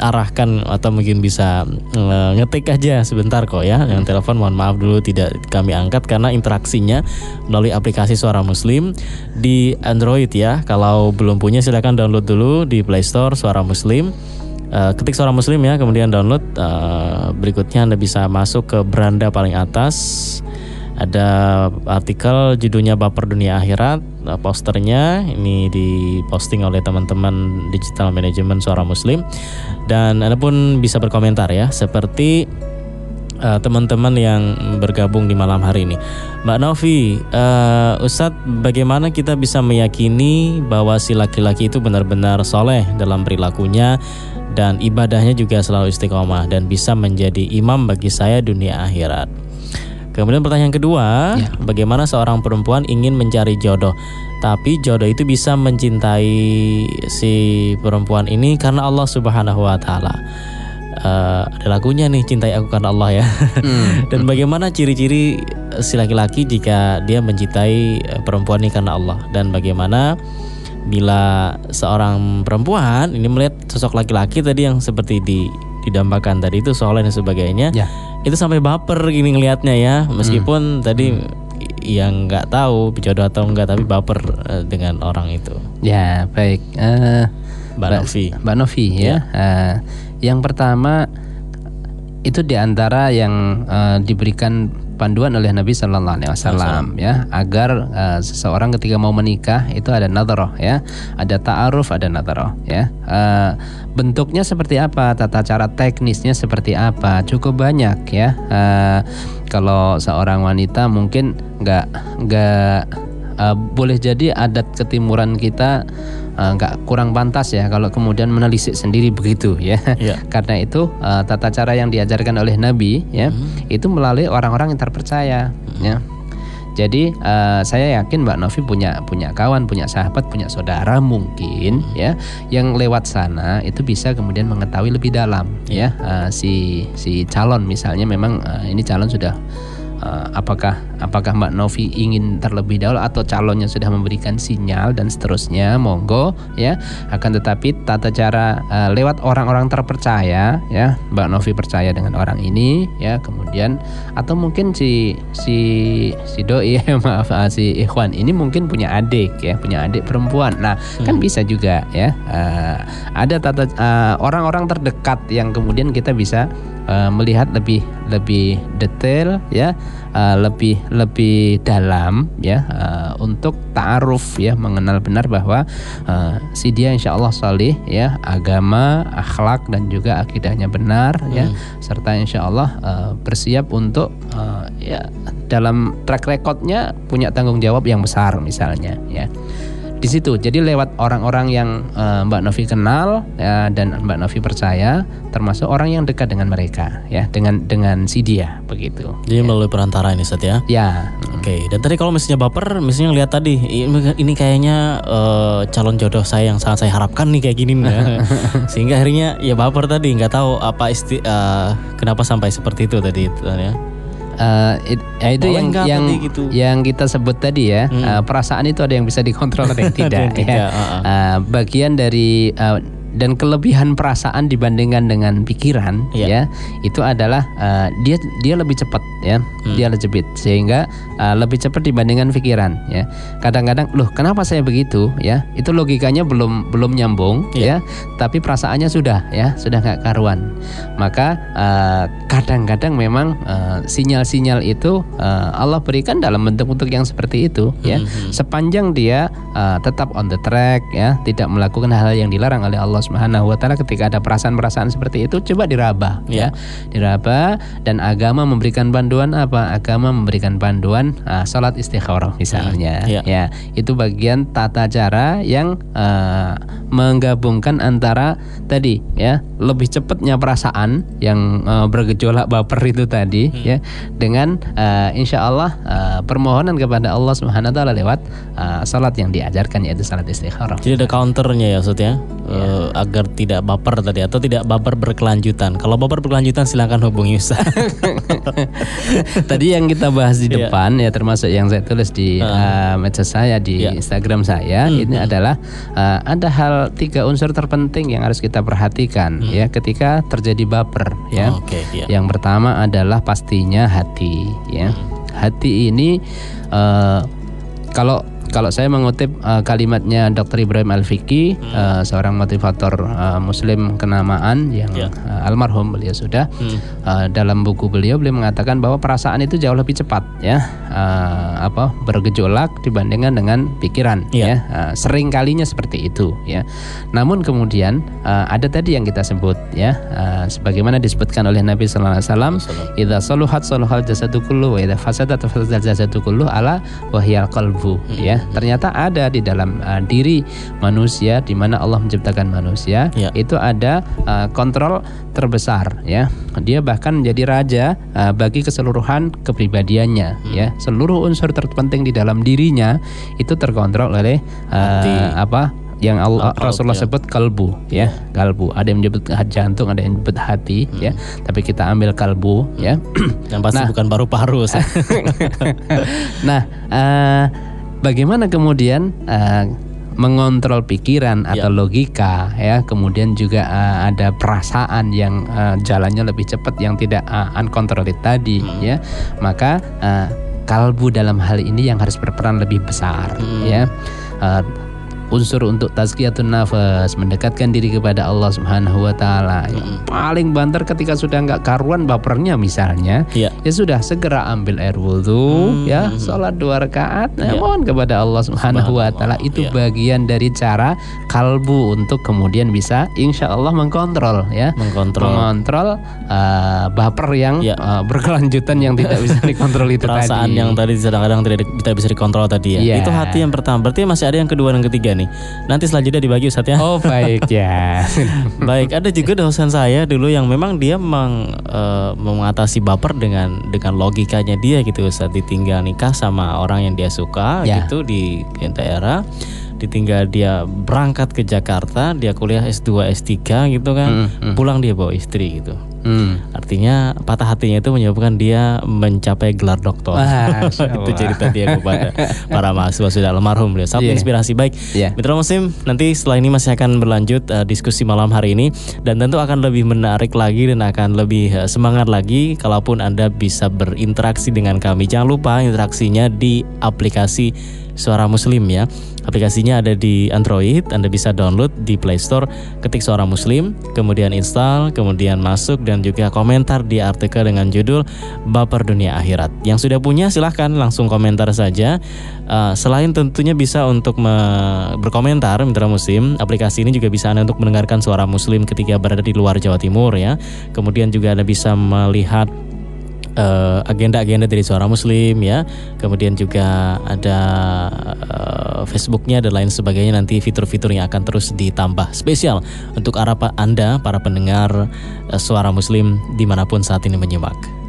arahkan atau mungkin bisa eh, ngetik aja sebentar kok ya. Yang telepon mohon maaf dulu tidak kami angkat karena interaksinya melalui aplikasi Suara Muslim di Android ya. Kalau belum punya silakan download dulu di Play Store Suara Muslim. Eh, ketik Suara Muslim ya, kemudian download. Eh, berikutnya Anda bisa masuk ke beranda paling atas. Ada artikel judulnya Baper Dunia Akhirat. Eh, posternya ini diposting oleh teman-teman digital manajemen suara muslim. Dan anda pun bisa berkomentar ya seperti eh, teman-teman yang bergabung di malam hari ini. Mbak Novi eh, Ustadz bagaimana kita bisa meyakini bahwa si laki-laki itu benar-benar soleh dalam perilakunya dan ibadahnya juga selalu istiqomah dan bisa menjadi imam bagi saya dunia akhirat Kemudian pertanyaan kedua, Ya. bagaimana seorang perempuan ingin mencari jodoh, tapi jodoh itu bisa mencintai si perempuan ini karena Allah Subhanahu Wa Taala. Eh, ada lagunya nih, cintai aku karena Allah ya. Hmm. Dan bagaimana ciri-ciri si laki-laki jika dia mencintai eh, perempuan ini karena Allah dan bagaimana bila seorang perempuan ini melihat sosok laki-laki tadi yang seperti di didambakan tadi itu soalnya dan sebagainya Ya. itu sampai baper gini ngelihatnya ya meskipun tadi yang nggak tahu jodoh atau enggak tapi baper eh, dengan orang itu Ya, baik. Eh, Mbak Novi Mbak Novi ya. Eh, yang pertama itu di antara yang eh, diberikan panduan oleh Nabi Shallallahu Alaihi Wasallam ya agar eh, seseorang ketika mau menikah itu ada nadroh ya ada ta'aruf ada nadroh ya. Eh, bentuknya seperti apa tata cara teknisnya seperti apa cukup banyak ya. Eh, kalau seorang wanita mungkin nggak nggak Uh, boleh jadi adat ketimuran kita uh, nggak kurang pantas ya kalau kemudian menelisik sendiri begitu ya. Iya. Karena itu uh, tata cara yang diajarkan oleh Nabi ya itu melalui orang-orang yang terpercaya ya. Jadi uh, saya yakin Mbak Novi punya punya kawan, punya sahabat, punya saudara mungkin ya yang lewat sana itu bisa kemudian mengetahui lebih dalam ya uh, si si calon misalnya memang uh, ini calon sudah Uh, apakah apakah Mbak Novi ingin terlebih dahulu atau calonnya sudah memberikan sinyal dan seterusnya? Monggo ya. Akan tetapi tata cara uh, lewat orang-orang terpercaya ya. Mbak Novi percaya dengan orang ini ya. Kemudian atau mungkin si si si doi maaf uh, si Ikhwan ini mungkin punya adik ya. Punya adik perempuan. Nah kan bisa juga ya. Uh, ada tata uh, orang-orang terdekat yang kemudian kita bisa uh, melihat lebih lebih detail ya. Uh, lebih lebih dalam ya. Uh, untuk ta'aruf ya. Mengenal benar bahwa uh, si dia insya Allah salih ya. Agama akhlak dan juga akidahnya benar ya. Serta insya Allah uh, bersiap untuk uh, ya dalam track recordnya punya tanggung jawab yang besar misalnya ya di situ. Jadi lewat orang-orang yang eh, Mbak Novi kenal ya, dan Mbak Novi percaya, termasuk orang yang dekat dengan mereka, ya dengan dengan si dia begitu. jadi melalui perantara ini Ustaz ya Ya, Oke, dan tadi kalau misalnya baper, misalnya lihat tadi, ini, kayaknya eh, calon jodoh saya yang sangat saya harapkan nih kayak gini ya. Sehingga akhirnya ya baper tadi, nggak tahu apa isti, eh, kenapa sampai seperti itu tadi itu, ya. Eh, it- ya itu Boleh yang yang gitu? yang kita sebut tadi ya. eh, perasaan itu ada yang bisa dikontrol ada yang Ada tidak. yang tidak, ya. uh-uh. Eh, bagian dari eh, dan kelebihan perasaan dibandingkan dengan pikiran Iya. ya itu adalah eh, dia dia lebih cepat ya Hmm. dia lebih cepat sehingga eh, lebih cepat dibandingkan pikiran ya kadang-kadang loh kenapa saya begitu ya itu logikanya belum belum nyambung Iya. ya tapi perasaannya sudah ya sudah nggak karuan maka eh, kadang-kadang memang eh, sinyal-sinyal itu eh, Allah berikan dalam bentuk-bentuk yang seperti itu ya Mhm. sepanjang dia uh, tetap on the track ya tidak melakukan hal yang dilarang oleh Allah Subhanahu wa taala ketika ada perasaan-perasaan seperti itu coba diraba ya. diraba dan agama memberikan panduan apa? Agama memberikan panduan uh, salat istikharah misalnya Iya. ya. itu bagian tata cara yang uh, menggabungkan antara tadi ya lebih cepatnya perasaan yang uh, bergejolak baper itu tadi ya dengan uh, insya Allah uh, permohonan kepada Allah Subhanahu wa taala lewat uh, salat yang diajarkan yaitu salat istikharah. Jadi ada counternya ya Ustaz ya, Agar tidak baper tadi atau tidak baper berkelanjutan. Kalau baper berkelanjutan silakan hubungi Ustaz. Tadi yang kita bahas di Iya. depan ya termasuk yang saya tulis di uh, medsos saya di Iya. Instagram saya ini adalah uh, ada hal tiga unsur terpenting yang harus kita perhatikan ya ketika terjadi baper ya. Oke, iya. Yang pertama adalah pastinya hati ya. Hati ini eh, kalau kalau saya mengutip eh, kalimatnya Dr. Ibrahim Al-Fiqi, eh, seorang motivator eh, muslim kenamaan yang Ya. eh, almarhum beliau sudah Hmm. eh, dalam buku beliau beliau mengatakan bahwa perasaan itu jauh lebih cepat ya eh, apa bergejolak dibandingkan dengan pikiran Iya. ya Eh, sering kalinya seperti itu ya namun kemudian eh, ada tadi yang kita sebut ya eh, sebagaimana disebutkan oleh Nabi Sallallahu Alaihi Wasallam idza saluhat saluhal jasadu kullu wa idza fasadat fasadal jasadu kullu ala wahyal qalbu ya ternyata ada di dalam uh, diri manusia di mana Allah menciptakan manusia Ya. itu ada uh, kontrol terbesar ya dia bahkan menjadi raja uh, bagi keseluruhan kepribadiannya Hmm. ya seluruh unsur terpenting di dalam dirinya itu terkontrol oleh uh, Hati. apa yang Allah Akal, Rasulullah ya. sebut kalbu ya kalbu ada yang menyebut jantung ada yang menyebut hati ya Hmm. tapi kita ambil kalbu ya Yang pasti Nah. bukan paru-paru. Nah, eh, bagaimana kemudian eh, mengontrol pikiran atau logika ya, kemudian juga eh, ada perasaan yang eh, jalannya lebih cepat yang tidak uh, uncontrolled tadi ya. Maka eh, kalbu dalam hal ini yang harus berperan lebih besar ya. Eh, unsur untuk tazkiyatun nafas mendekatkan diri kepada Allah Subhanahu wa taala. Yang paling banter ketika sudah nggak karuan bapernya misalnya, Iya. ya sudah segera ambil air wudhu ya sholat dua rakaat Iya. nah, mohon kepada Allah subhanahu wa taala itu Iya. bagian dari cara kalbu untuk kemudian bisa insya Allah mengkontrol ya Mengkontrol mengontrol uh, baper yang Iya. uh, berkelanjutan yang tidak bisa dikontrol itu perasaan tadi yang tadi kadang-kadang tidak, tidak bisa dikontrol tadi ya. Iya. Itu hati yang pertama. Berarti masih ada yang kedua dan ketiga nih. Nanti selanjutnya dibagi Ustaz ya. oh baik ya Baik, ada juga dosen saya dulu yang memang dia meng, eh, mengatasi baper dengan dengan logikanya dia gitu Ustaz. Ditinggal nikah sama orang yang dia suka Ya. gitu di daerah. Ditinggal dia berangkat ke Jakarta, dia kuliah S2, S3 gitu kan. Mm, mm. Pulang dia bawa istri gitu. Hmm. Artinya patah hatinya itu menyebabkan dia mencapai gelar doktor. Itu cerita dia kepada para mahasiswa sudah almarhum beliau. Sangat Iya. inspirasi baik. Iya. Mitra Muslim, nanti setelah ini masih akan berlanjut eh, diskusi malam hari ini dan tentu akan lebih menarik lagi dan akan lebih eh, semangat lagi kalaupun Anda bisa berinteraksi dengan kami. Jangan lupa interaksinya di aplikasi Suara Muslim ya. Aplikasinya ada di Android, Anda bisa download di Play Store, ketik Suara Muslim, kemudian install, kemudian masuk dan juga komentar di artikel dengan judul Baper Dunia Akhirat. Yang sudah punya silahkan langsung komentar saja. Eh, selain tentunya bisa untuk me- berkomentar Mitra Muslim, aplikasi ini juga bisa Anda untuk mendengarkan suara Muslim ketika berada di luar Jawa Timur ya. Kemudian juga Anda bisa melihat eh, agenda-agenda dari suara muslim ya. Kemudian juga ada eh, Facebooknya dan lain sebagainya. Nanti fitur-fitur yang akan terus ditambah spesial untuk para anda para pendengar eh, suara muslim di mana pun saat ini menyimak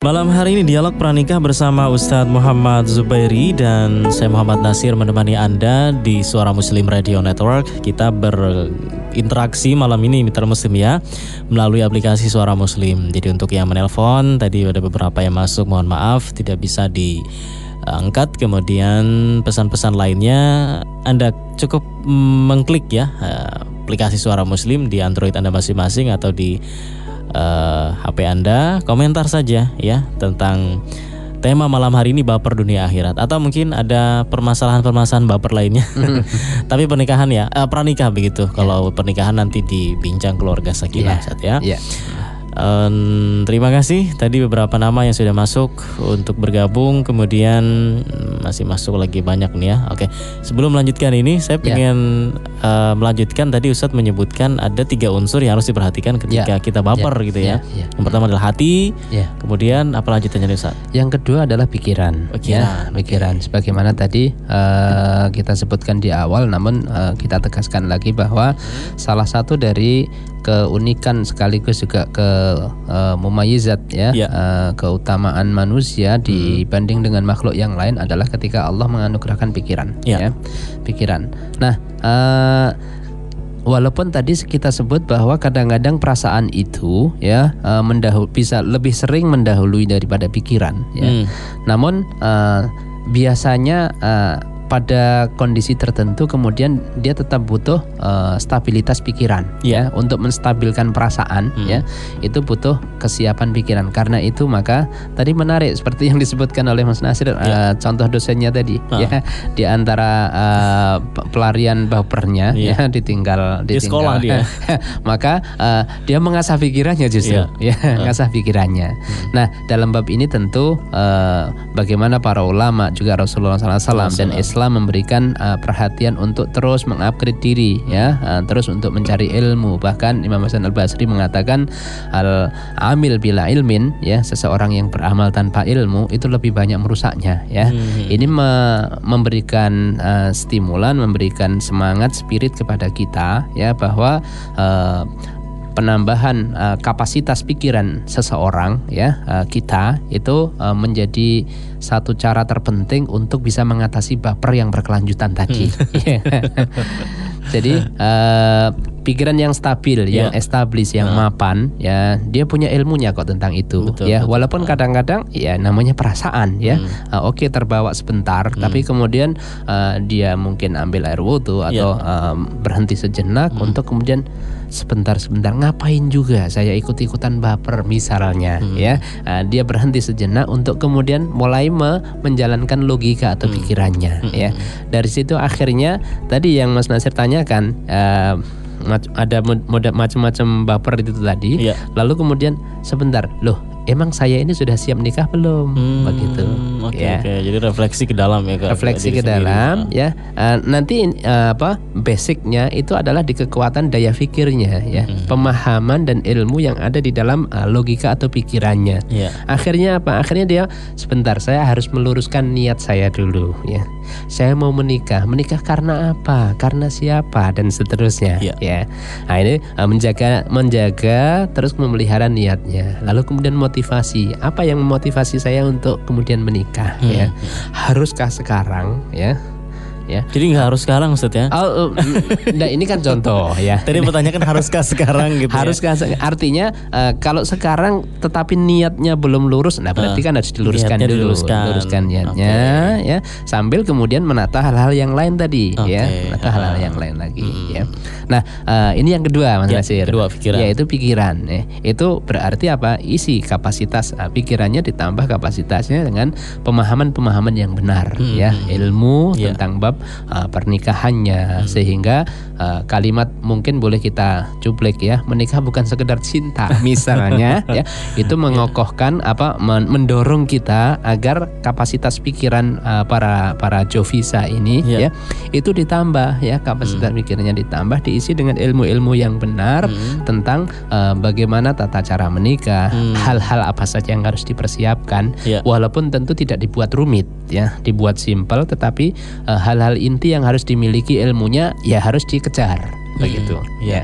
Malam hari ini dialog pranikah bersama Ustadz Muhammad Zubairi dan saya Muhammad Nasir menemani Anda di Suara Muslim Radio Network. Kita berinteraksi malam ini Mitra Muslim ya melalui aplikasi Suara Muslim. Jadi untuk yang menelpon tadi ada beberapa yang masuk mohon maaf tidak bisa diangkat. Kemudian pesan-pesan lainnya Anda cukup mengklik ya eh, aplikasi Suara Muslim di Android Anda masing-masing atau di eh, HP Anda, komentar saja ya tentang tema malam hari ini baper dunia akhirat atau mungkin ada permasalahan-permasalahan baper lainnya. Tapi pernikahan ya, eh, pranikah begitu. Kalau pernikahan nanti dibincang keluarga sakinah. Ustaz, ya. ya Em, terima kasih tadi beberapa nama yang sudah masuk untuk bergabung kemudian mm, masih masuk lagi banyak nih ya. Oke, sebelum melanjutkan ini saya Ya. pengen eh, melanjutkan tadi Ustadz menyebutkan ada tiga unsur yang harus diperhatikan ketika Ya. kita baper gitu ya. ya, ya. Yang pertama adalah hati, ya kemudian apa lanjutannya Ustadz? Yang kedua adalah pikiran, Pikiran, ya, pikiran. Sebagaimana tadi eh, kita sebutkan di awal, namun eh, kita tegaskan lagi bahwa salah satu dari keunikan sekaligus juga ke eh, mumayizat ya, Ya. eh, keutamaan manusia dibanding dengan makhluk yang lain adalah ketika Allah menganugerahkan pikiran, Ya. ya, pikiran. Nah. eh, Walaupun tadi kita sebut bahwa kadang-kadang perasaan itu ya mendahul bisa lebih sering mendahului daripada pikiran ya. Hmm. Namun eh, biasanya eh, pada kondisi tertentu kemudian dia tetap butuh eh, stabilitas pikiran Iya. ya untuk menstabilkan perasaan Hmm. ya itu butuh kesiapan pikiran karena itu maka tadi menarik seperti yang disebutkan oleh Mas Nasir eh, contoh dosennya tadi. Ah. ya di antara pe- pelarian bapernya Iya. ya ditinggal Di ditinggal sekolah dia. maka eh, dia mengasah pikirannya justru Iya. ya mengasah pikirannya. Nah dalam bab ini tentu eh, bagaimana para ulama juga Rasulullah SAW dan Islam Islam memberikan uh, perhatian untuk terus mengupgrade diri ya, uh, terus untuk mencari ilmu. Bahkan Imam Hasan Al Basri mengatakan al amil bila ilmin ya, seseorang yang beramal tanpa ilmu itu lebih banyak merusaknya ya. Hmm. Ini me memberikan uh, stimulan, memberikan semangat spirit kepada kita ya bahwa uh, penambahan uh, kapasitas pikiran seseorang ya uh, kita itu uh, menjadi satu cara terpenting untuk bisa mengatasi baper yang berkelanjutan tadi. Hmm. Jadi uh, pikiran yang stabil, yeah. yang established, yang uh. mapan, ya dia punya ilmunya kok tentang itu, betul, ya. Betul. Walaupun kadang-kadang ya namanya perasaan, ya. Hmm. Uh, Oke okay, terbawa sebentar, hmm. tapi kemudian uh, dia mungkin ambil air wudhu atau yeah. um, berhenti sejenak hmm. untuk kemudian sebentar-sebentar ngapain juga saya ikut-ikutan baper misalnya hmm. ya uh, dia berhenti sejenak untuk kemudian mulai me menjalankan logika atau hmm. pikirannya hmm. ya dari situ akhirnya tadi yang Mas Nasir tanyakan uh, ada macam-macam baper itu tadi ya. lalu kemudian sebentar loh emang saya ini sudah siap nikah belum? Hmm, begitu. okay, ya. okay. jadi refleksi ke dalam ya Kak, refleksi ke dalam sendiri. ya. Uh, nanti uh, apa basicnya itu adalah di kekuatan daya pikirnya ya. Hmm. pemahaman dan ilmu yang ada di dalam uh, logika atau pikirannya. Yeah. akhirnya apa? Akhirnya dia sebentar saya harus meluruskan niat saya dulu ya. Saya mau menikah. Menikah karena apa? Karena siapa? Dan seterusnya yeah. ya. Nah ini uh, menjaga menjaga terus memelihara niatnya. Lalu kemudian motivasi apa yang memotivasi saya untuk kemudian menikah hmm. ya? Haruskah sekarang ya ya. Jadi nggak harus sekarang Ustaz ya? Oh, uh, nah ini kan contoh ya. Tadi pertanyaan haruskah sekarang gitu. Ya? Haruskah ya? artinya uh, kalau sekarang tetapi niatnya belum lurus, nah berarti uh, kan harus diluruskan dulu, diluruskan. luruskan niatnya okay. ya, sambil kemudian menata hal-hal yang lain tadi okay. ya, menata hal-hal uh, yang lain lagi hmm. ya. Nah, uh, ini yang kedua Mas ya, Nasir. Kedua pikiran. Yaitu pikiran ya. Itu berarti apa? Isi kapasitas uh, pikirannya ditambah kapasitasnya dengan pemahaman-pemahaman yang benar hmm. ya, ilmu yeah. tentang bab uh, pernikahannya hmm. sehingga uh, kalimat mungkin boleh kita cuplik ya menikah bukan sekedar cinta misalnya ya itu mengokohkan apa mendorong kita agar kapasitas pikiran uh, para para jovisa ini yeah. ya itu ditambah ya kapasitas hmm. pikirannya ditambah diisi dengan ilmu-ilmu yang benar hmm. tentang uh, bagaimana tata cara menikah hmm. hal-hal hmm. apa saja yang harus dipersiapkan yeah. walaupun tentu tidak dibuat rumit ya dibuat simpel tetapi hal-hal hal inti yang harus dimiliki ilmunya ya harus dikejar hmm, begitu ya.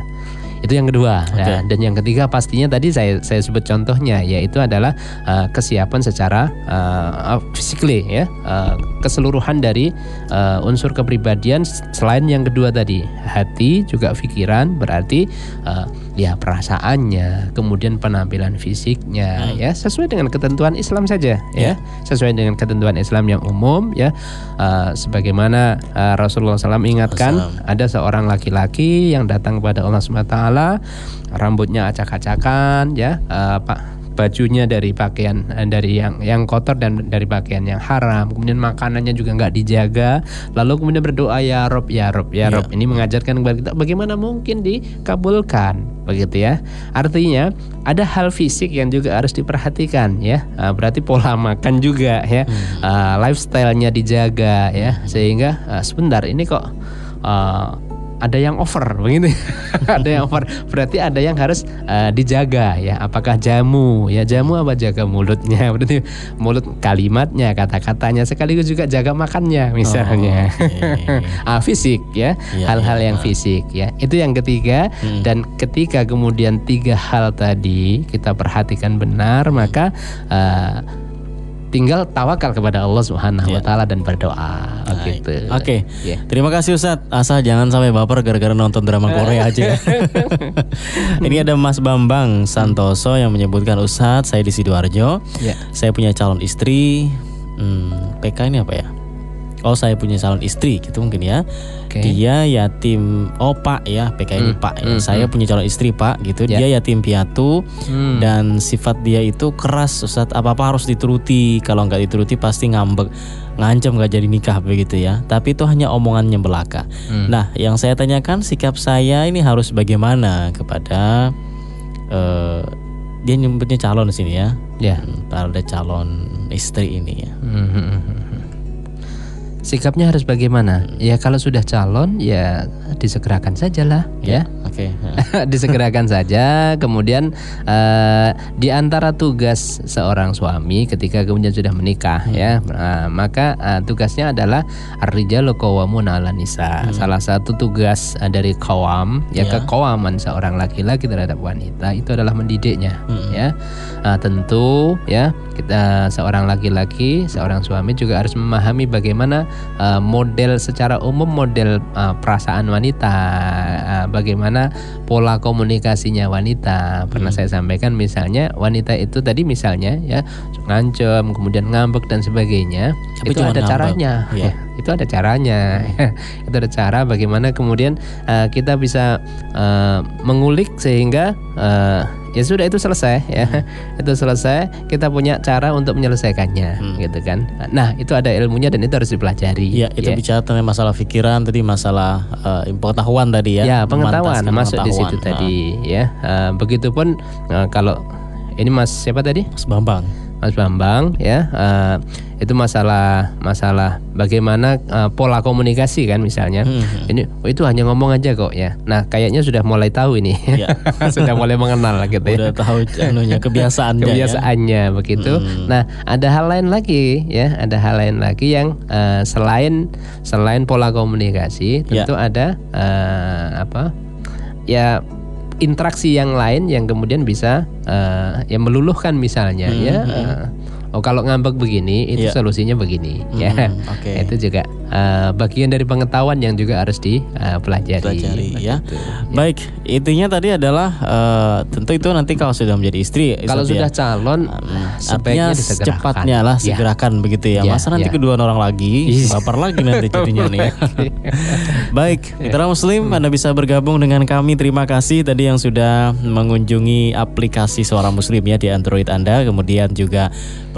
Itu yang kedua. Okay. Nah, dan yang ketiga pastinya tadi saya saya sebut contohnya yaitu adalah uh, kesiapan secara uh, physically ya, uh, keseluruhan dari uh, unsur kepribadian selain yang kedua tadi, hati juga pikiran berarti uh, ya perasaannya, kemudian penampilan fisiknya hmm. ya sesuai dengan ketentuan Islam saja ya, ya. sesuai dengan ketentuan Islam yang umum ya. Uh, sebagaimana uh, Rasulullah SAW ingatkan ada seorang laki-laki yang datang kepada Allah SWT rambutnya acak-acakan ya uh, Pak bajunya dari pakaian eh, dari yang yang kotor dan dari pakaian yang haram. Kemudian makanannya juga nggak dijaga. Lalu kemudian berdoa ya rob ya rob ya rob. Ya. ini mengajarkan kepada kita bagaimana mungkin dikabulkan begitu ya. Artinya ada hal fisik yang juga harus diperhatikan ya. Uh, berarti pola makan juga ya. Hmm. uh, lifestylenya dijaga ya. Sehingga uh, sebentar ini kok uh, ada yang over begitu. Ada yang over. Berarti ada yang harus uh, dijaga ya. Apakah jamu? Ya jamu apa jaga mulutnya? Berarti mulut kalimatnya kata-katanya sekaligus juga jaga makannya misalnya. oh, okay. ah, fisik ya. Iya, hal-hal ya, yang fisik ya. Itu yang ketiga. Hmm. dan ketika kemudian tiga hal tadi kita perhatikan benar maka uh, tinggal tawakal kepada Allah Subhanahu wa ya. taala dan berdoa gitu. Oke. Okay. Yeah. Terima kasih Ustaz. Asal jangan sampai baper gara-gara nonton drama Korea aja. Ini ada Mas Bambang Santoso yang menyebutkan Ustaz, saya di Sidoarjo. Yeah. Saya punya calon istri. Hmm, PK ini apa ya? Oh saya punya calon istri gitu mungkin ya okay. dia yatim oh pak ya PK ini hmm. pak ya. Hmm. saya hmm. punya calon istri pak gitu yeah. dia yatim piatu hmm. dan sifat dia itu keras Ustaz apa apa harus dituruti kalau nggak dituruti pasti ngambek ngancam nggak jadi nikah begitu ya tapi itu hanya omongannya belaka hmm. nah yang saya tanyakan sikap saya ini harus bagaimana kepada uh, dia nyebutnya calon di sini ya ya yeah. pada calon istri ini ya hmm. Hmm, hmm sikapnya harus bagaimana? Ya kalau sudah calon ya disegerakan sajalah ya. Oke. disegerakan saja. Kemudian eh, di antara tugas seorang suami ketika kemudian sudah menikah ya, Nah, maka eh, tugasnya adalah ar-rijalu 'alan nisa. Salah satu tugas eh, dari kawam ya Ya. kekawaman seorang laki-laki terhadap wanita itu adalah mendidiknya ya. Ah, tentu ya kita seorang laki-laki, seorang suami juga harus memahami bagaimana eh, model secara umum model eh, perasaan wanita, eh, bagaimana pola komunikasinya wanita. Pernah saya sampaikan misalnya wanita itu tadi misalnya ya ngancem, kemudian ngambek dan sebagainya. Tapi itu ada ngambek, caranya. ya. Ya, itu ada caranya. itu ada cara bagaimana kemudian eh, kita bisa eh, mengulik sehingga eh, ya sudah itu selesai ya. itu selesai, kita punya cara untuk menyelesaikannya gitu kan. Nah, itu ada ilmunya dan itu harus dipelajari. Iya, itu bicara tentang masalah pikiran tadi masalah eh, pengetahuan tadi ya. Ya, pengetahuan masuk di situ pengetahuan. tadi ya. Eh, begitupun eh, kalau ini Mas siapa tadi? Ah, Mas Bambang. Mas Bambang ya eh, itu masalah masalah bagaimana eh, pola komunikasi kan misalnya Hmm. ini oh, itu hanya ngomong aja kok ya nah kayaknya sudah mulai tahu ini Iya. sudah mulai mengenal gitu ya Udah tahu anunya kebiasaannya ya. kebiasaannya begitu. Hmm. Nah, ada hal lain lagi ya, ada hal lain lagi yang eh, selain selain pola komunikasi, Ya. tentu ada eh, apa? Ya interaksi yang lain yang kemudian bisa eh, ya meluluhkan misalnya Hmm, ya. eh, oh kalau ngambek begini itu Ya. solusinya begini ya. Hmm, oke. Itu juga eh, bagian dari pengetahuan yang juga harus dipelajari. pelajari ya. Baik, intinya tadi adalah eh, tentu itu nanti kalau sudah menjadi istri Kalau Ustaz, sudah ya. calon Artinya sebaiknya secepatnya lah Ya. segerakan begitu ya. Ya, Masa nanti ya. kedua orang lagi Iya. baper lagi nanti jadinya nih ya. Baik, mitra muslim Anda bisa bergabung dengan kami. Terima kasih tadi yang sudah mengunjungi aplikasi Suara Muslim ya di Android Anda kemudian juga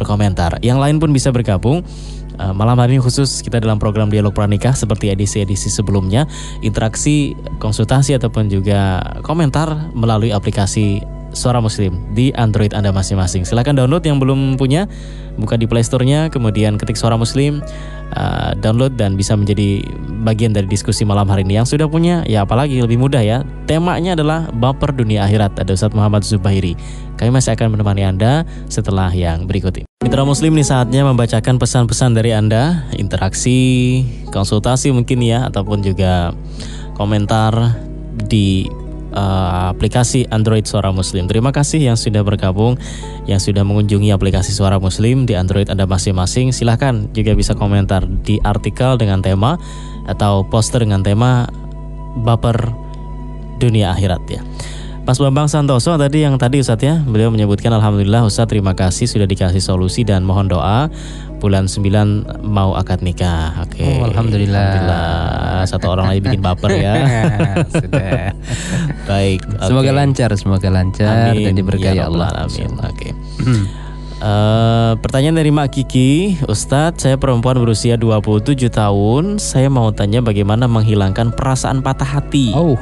berkomentar. Yang lain pun bisa bergabung. Uh, malam hari ini khusus kita dalam program dialog pranikah seperti edisi-edisi sebelumnya interaksi konsultasi ataupun juga komentar melalui aplikasi Suara Muslim di Android Anda masing-masing. Silahkan download yang belum punya, buka di Play Store-nya, kemudian ketik Suara Muslim, uh, download dan bisa menjadi bagian dari diskusi malam hari ini. Yang sudah punya, ya apalagi lebih mudah ya. Temanya adalah baper dunia akhirat. Ada Ustadz Muhammad Zubairi. Kami masih akan menemani Anda setelah yang berikut ini. Mitra Muslim ini saatnya membacakan pesan-pesan dari Anda, interaksi, konsultasi mungkin ya, ataupun juga komentar di uh, aplikasi Android Suara Muslim. Terima kasih yang sudah bergabung, yang sudah mengunjungi aplikasi Suara Muslim di Android Anda masing-masing. Silahkan juga bisa komentar di artikel dengan tema atau poster dengan tema baper dunia akhirat ya. Mas Bambang Santoso tadi yang tadi Ustadz ya, beliau menyebutkan Alhamdulillah Ustadz terima kasih sudah dikasih solusi dan mohon doa bulan 9 mau akad nikah. Oke. Oh, alhamdulillah. Alhamdulillah. Satu orang lagi bikin baper ya. Sudah. Baik. Semoga oke. lancar, semoga lancar dan diberkahi Ya Allah. Alamin. Oke. Eh, pertanyaan dari Mak Kiki, Ustadz, saya perempuan berusia 27 tahun. Saya mau tanya bagaimana menghilangkan perasaan patah hati. Oh,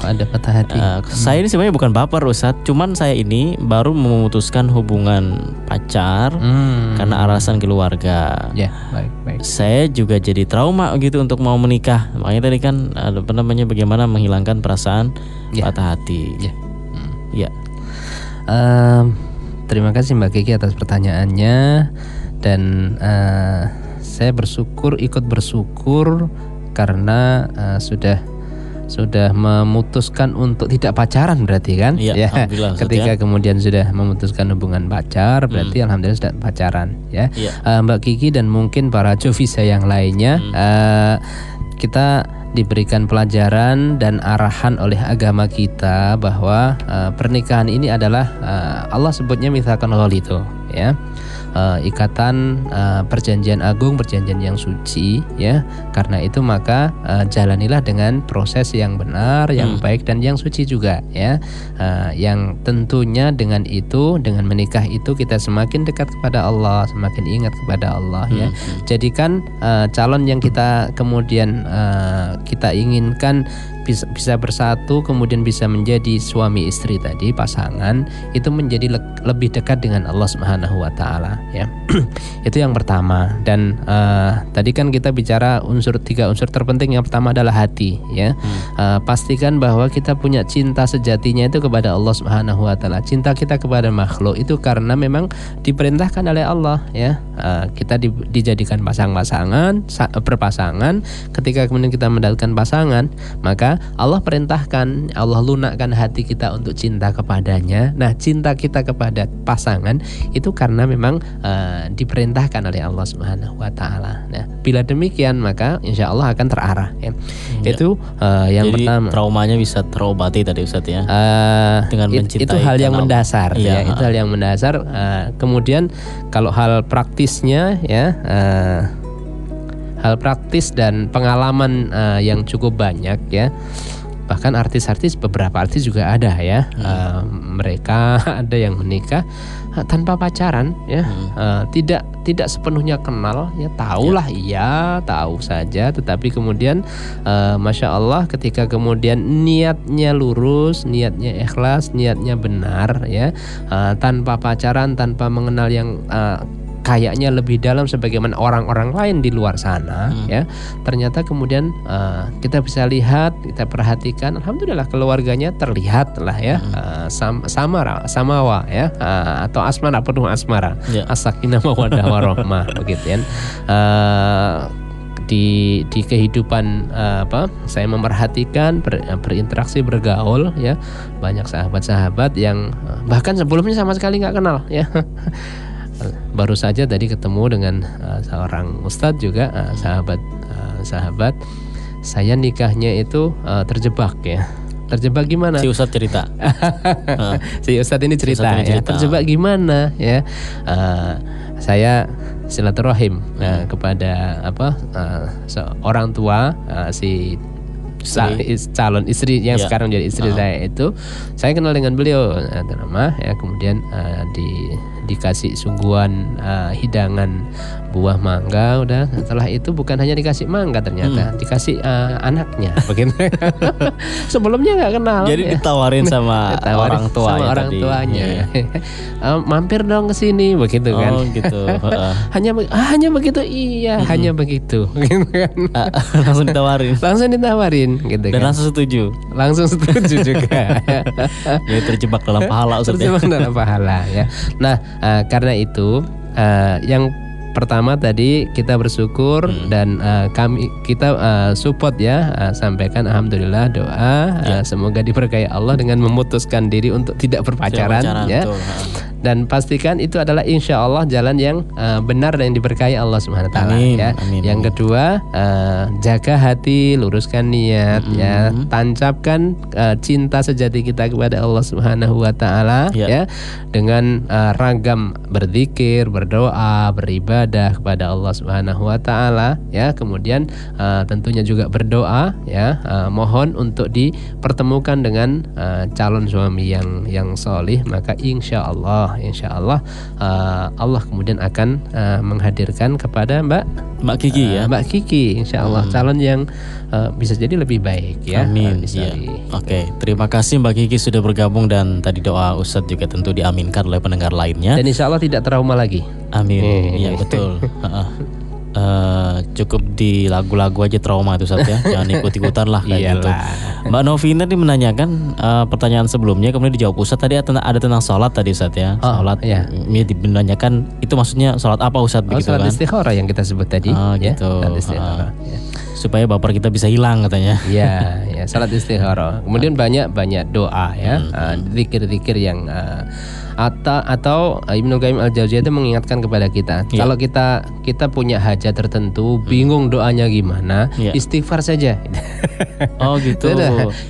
ada patah hati. Eh, Saya ini sebenarnya bukan baper Ustadz, cuman saya ini baru memutuskan hubungan pacar Hmm. karena alasan keluarga. Ya, baik, baik. Saya juga jadi trauma gitu untuk mau menikah. Makanya tadi kan ada apa namanya bagaimana menghilangkan perasaan Ya. patah hati. Ya. Hmm. Ya. Em, terima kasih Mbak Kiki atas pertanyaannya dan eh, saya bersyukur ikut bersyukur karena eh, sudah sudah memutuskan untuk tidak pacaran berarti kan? Iya, ya. Ketika ya. kemudian sudah memutuskan hubungan pacar berarti alhamdulillah sudah pacaran ya. Iya. Eh, Mbak Kiki dan mungkin para Jovisa yang lainnya eh, kita diberikan pelajaran dan arahan oleh agama kita bahwa eh, pernikahan ini adalah eh, Allah sebutnya mithakan itu ya Eh, ikatan eh, perjanjian agung perjanjian yang suci ya. Karena itu maka eh, jalanilah dengan proses yang benar yang baik dan yang suci juga ya. Eh, yang tentunya dengan itu dengan menikah itu kita semakin dekat kepada Allah semakin ingat kepada Allah ya. Jadikan eh, calon yang kita kemudian eh, kita inginkan bisa, bisa bersatu kemudian bisa menjadi suami istri tadi pasangan itu menjadi le lebih dekat dengan Allah Subhanahu wa taala ya. itu yang pertama dan uh, tadi kan kita bicara unsur tiga unsur terpenting yang pertama adalah hati ya. Hmm. Uh, pastikan bahwa kita punya cinta sejatinya itu kepada Allah Subhanahu wa taala. Cinta kita kepada makhluk itu karena memang diperintahkan oleh Allah ya. Uh, kita di, dijadikan pasang-pasangan berpasangan ketika kemudian kita mendapatkan pasangan maka Allah perintahkan Allah lunakkan hati kita untuk cinta kepadanya. Nah cinta kita kepada pasangan itu karena memang uh, diperintahkan oleh Allah Subhanahu wa taala. Nah bila demikian maka insya Allah akan terarah ya, ya. itu uh, yang Jadi, pertama. traumanya bisa terobati tadi Ustaz ya? Uh, dengan mencintai itu hal yang mendasar iya, ya itu hal yang mendasar. Uh, kemudian kalau hal praktisnya ya uh, hal praktis dan pengalaman uh, yang cukup banyak ya bahkan artis-artis beberapa artis juga ada ya hmm. uh, mereka ada yang menikah uh, tanpa pacaran ya hmm. uh, tidak tidak sepenuhnya kenal ya tahulah ya. iya tahu saja tetapi kemudian uh, masya Allah ketika kemudian niatnya lurus niatnya ikhlas niatnya benar ya uh, tanpa pacaran tanpa mengenal yang uh, kayaknya lebih dalam sebagaimana orang-orang lain di luar sana hmm. ya. Ternyata kemudian uh, kita bisa lihat kita perhatikan alhamdulillah keluarganya terlihat lah ya. Hmm. uh, sam samara samawa ya. Uh, atau asmara penuh asmara. Yeah. asakinah mawadah warahmah begitu ya. Uh, di di kehidupan uh, apa saya memperhatikan ber, berinteraksi bergaul ya. Banyak sahabat-sahabat yang bahkan sebelumnya sama sekali nggak kenal ya baru saja tadi ketemu dengan uh, seorang ustadz juga uh, sahabat uh, sahabat. Saya nikahnya itu uh, terjebak ya. Terjebak gimana? Si ustadz cerita. Si ustadz ini cerita, si ya terjebak gimana ya? Uh, saya silaturahim uh, kepada apa uh, orang tua uh, si istri. calon istri yang yeah. sekarang jadi istri uh -huh. saya itu. Saya kenal dengan beliau nama ya kemudian uh, di dikasih sungguhan uh, hidangan buah mangga udah. Setelah itu bukan hanya dikasih mangga ternyata hmm. dikasih uh, anaknya. Begitu. Sebelumnya nggak kenal. Jadi ya. ditawarin sama ditawarin orang tua sama orang tadi. tuanya. Yeah. uh, mampir dong ke sini begitu kan. oh gitu hanya ah, hanya begitu? Iya hmm. hanya begitu. Gitu kan. Langsung ditawarin. Langsung ditawarin gitu dan kan. langsung setuju. Langsung setuju juga. Ya terjebak dalam pahala ya. terjebak dalam pahala ya. Nah uh, karena itu uh, yang pertama tadi kita bersyukur hmm. dan uh, kami kita uh, support ya uh, sampaikan alhamdulillah doa ya. uh, semoga diberkahi Allah dengan memutuskan diri untuk tidak berpacaran ya betul. Dan pastikan itu adalah insya Allah jalan yang uh, benar dan yang diberkahi Allah Subhanahu Taala ya amin. yang kedua uh, jaga hati luruskan niat hmm. ya tancapkan uh, cinta sejati kita kepada Allah Subhanahu Wa Taala ya. ya dengan uh, ragam berzikir berdoa beribadah beribadah kepada Allah Subhanahu wa taala ya kemudian uh, tentunya juga berdoa ya uh, mohon untuk dipertemukan dengan uh, calon suami yang yang solih maka insya Allah insya Allah uh, Allah kemudian akan uh, menghadirkan kepada Mbak Mbak Kiki uh, ya Mbak Kiki insya Allah hmm. calon yang uh, bisa jadi lebih baik ya Amin uh, ya. Oke okay. terima kasih Mbak Kiki sudah bergabung dan tadi doa Ustadz juga tentu diaminkan oleh pendengar lainnya dan insya Allah tidak trauma lagi Amin. Iya betul. Uh, cukup di lagu-lagu aja trauma itu saat ya. Jangan ikut-ikutan lah kayak gitu. Mbak Novina nih menanyakan uh, pertanyaan sebelumnya kemudian dijawab Ustadz tadi ada, ada tentang sholat tadi saat ya. Oh, sholat iya. ya menanyakan itu maksudnya sholat apa Ustadz oh, begitu sholat kan? istikharah yang kita sebut tadi. Oh, ya, gitu. uh, ya. supaya baper kita bisa hilang katanya. Iya ya salat istikharah kemudian banyak banyak doa ya. Hmm. zikir-zikir uh, yang uh, atau atau Ibnu Qayyim al Jauziyah itu mengingatkan kepada kita yeah. kalau kita kita punya hajat tertentu hmm. bingung doanya gimana yeah. istighfar saja oh gitu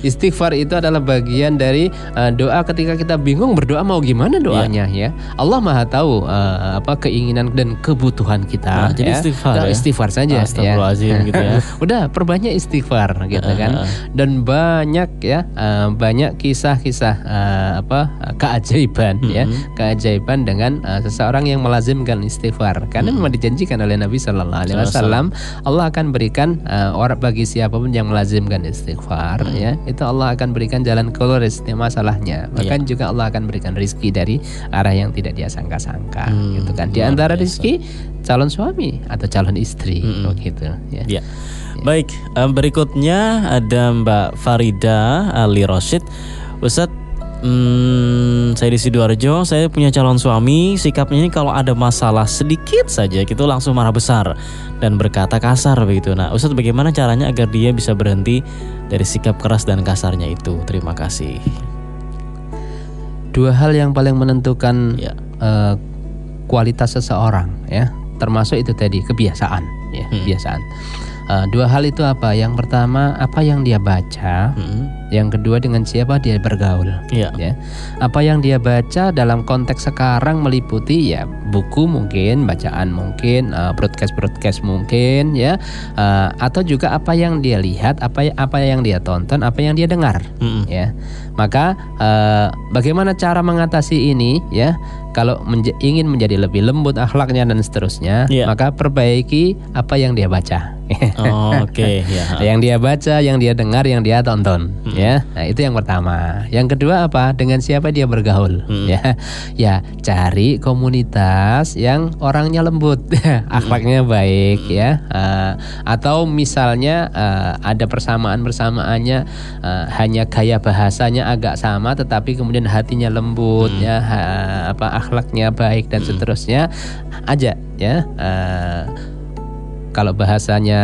istighfar itu adalah bagian dari uh, doa ketika kita bingung berdoa mau gimana doanya yeah. ya Allah maha tahu uh, apa keinginan dan kebutuhan kita nah, jadi ya. istighfar ya? istighfar saja ya. gitu ya udah perbanyak istighfar gitu kan dan banyak ya uh, banyak kisah-kisah uh, apa keajaiban hmm. ya ya keajaiban dengan uh, seseorang yang melazimkan istighfar. Karena memang dijanjikan oleh Nabi Shallallahu Alaihi Wasallam Allah akan berikan uh, orang bagi siapa pun yang melazimkan istighfar ya itu Allah akan berikan jalan keluar dari setiap masalahnya. Bahkan juga Allah akan berikan rizki dari arah yang tidak dia sangka-sangka gitu kan. Di antara rizki calon suami atau calon istri begitu ya. Ya. Baik, em, berikutnya ada Mbak Farida Ali Roshid. Ustadz, hmm, saya di Sidoarjo, saya punya calon suami. Sikapnya ini kalau ada masalah sedikit saja, gitu langsung marah besar dan berkata kasar begitu. Nah, Ustadz, bagaimana caranya agar dia bisa berhenti dari sikap keras dan kasarnya itu? Terima kasih. Dua hal yang paling menentukan Ya. eh, kualitas seseorang ya, termasuk itu tadi kebiasaan ya, Hmm. kebiasaan. Eh, dua hal itu apa? Yang pertama apa yang dia baca, Hmm, yang kedua dengan siapa dia bergaul. Ya. ya apa yang dia baca dalam konteks sekarang meliputi ya buku mungkin bacaan mungkin broadcast broadcast mungkin ya eh, atau juga apa yang dia lihat apa apa yang dia tonton apa yang dia dengar Mm-mm. ya maka eh, bagaimana cara mengatasi ini ya kalau ingin menjadi lebih lembut akhlaknya dan seterusnya Iya. maka perbaiki apa yang dia baca Oh, Oke, ya. yang dia baca, yang dia dengar, yang dia tonton, ya. Nah, itu yang pertama. Yang kedua apa? Dengan siapa dia bergaul, ya. Ya, cari komunitas yang orangnya lembut, akhlaknya baik, ya. Eh, atau misalnya eh, ada persamaan-persamaannya eh, hanya gaya bahasanya agak sama tetapi kemudian hatinya lembut, ya, ha- apa akhlaknya baik dan seterusnya. Ajak, ya. Eh, kalau bahasanya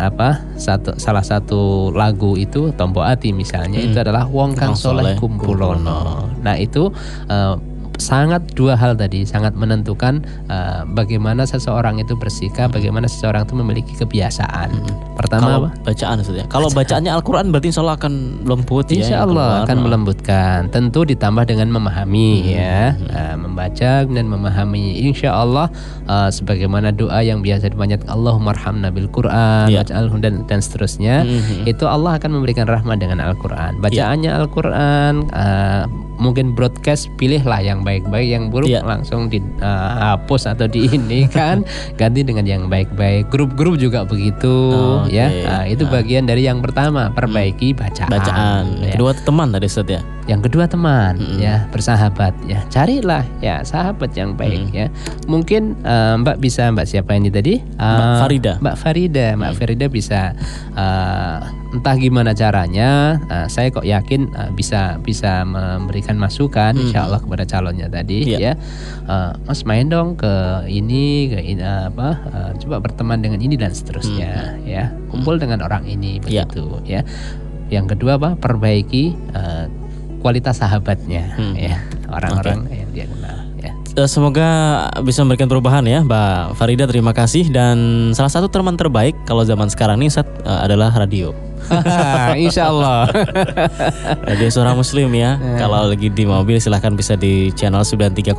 apa satu salah satu lagu itu Tombo Ati misalnya itu adalah Wong Kang Soleh Kumpulono. Nah itu eh, sangat dua hal tadi sangat menentukan eh, bagaimana seseorang itu bersikap, bagaimana seseorang itu memiliki kebiasaan. Pertama Kalau apa? bacaan maksudnya. Kalau bacaannya Al-Qur'an berarti insya Allah akan lembut ya. Insya yang Allah keluar. akan melembutkan. Tentu ditambah dengan memahami ya, Nah, membaca dan memahami. Insya Allah eh, sebagaimana doa yang biasa dipanjatkan Allahumma arhamna bil Quran, Ya. waj'alhu dan dan seterusnya. Mhm. Itu Allah akan memberikan rahmat dengan Al-Quran. Bacaannya Al-Quran. eh, mungkin broadcast pilihlah yang baik-baik, yang buruk Ya. langsung dihapus atau di ini kan ganti dengan yang baik-baik. Grup-grup juga begitu Oke. ya. Nah, itu bagian dari yang pertama perbaiki bacaan. Bacaan. ya. Kedua teman tadi Ustadz ya. Yang kedua teman ya bersahabat ya carilah ya sahabat yang baik ya mungkin eh, Mbak bisa Mbak siapa ini tadi Mbak Eh, Farida. Mbak Farida Mbak Farida bisa eh, entah gimana caranya eh, saya kok yakin eh, bisa bisa memberikan masukan insya Allah kepada calonnya tadi Iya. ya. Eh, Mas main dong ke ini ke ini eh, apa eh, coba berteman dengan ini dan seterusnya ya. Kumpul dengan orang ini Iya. begitu ya. Yang kedua apa perbaiki eh, kualitas sahabatnya Hmm. ya. Orang-orang yang dia kenal ya. Semoga bisa memberikan perubahan ya Mbak Farida. Terima kasih. Dan salah satu teman terbaik kalau zaman sekarang ini Ustadz, eh, adalah radio. Insya Allah Radio Suara Muslim ya. Kalau lagi di mobil silahkan bisa di channel 93,8,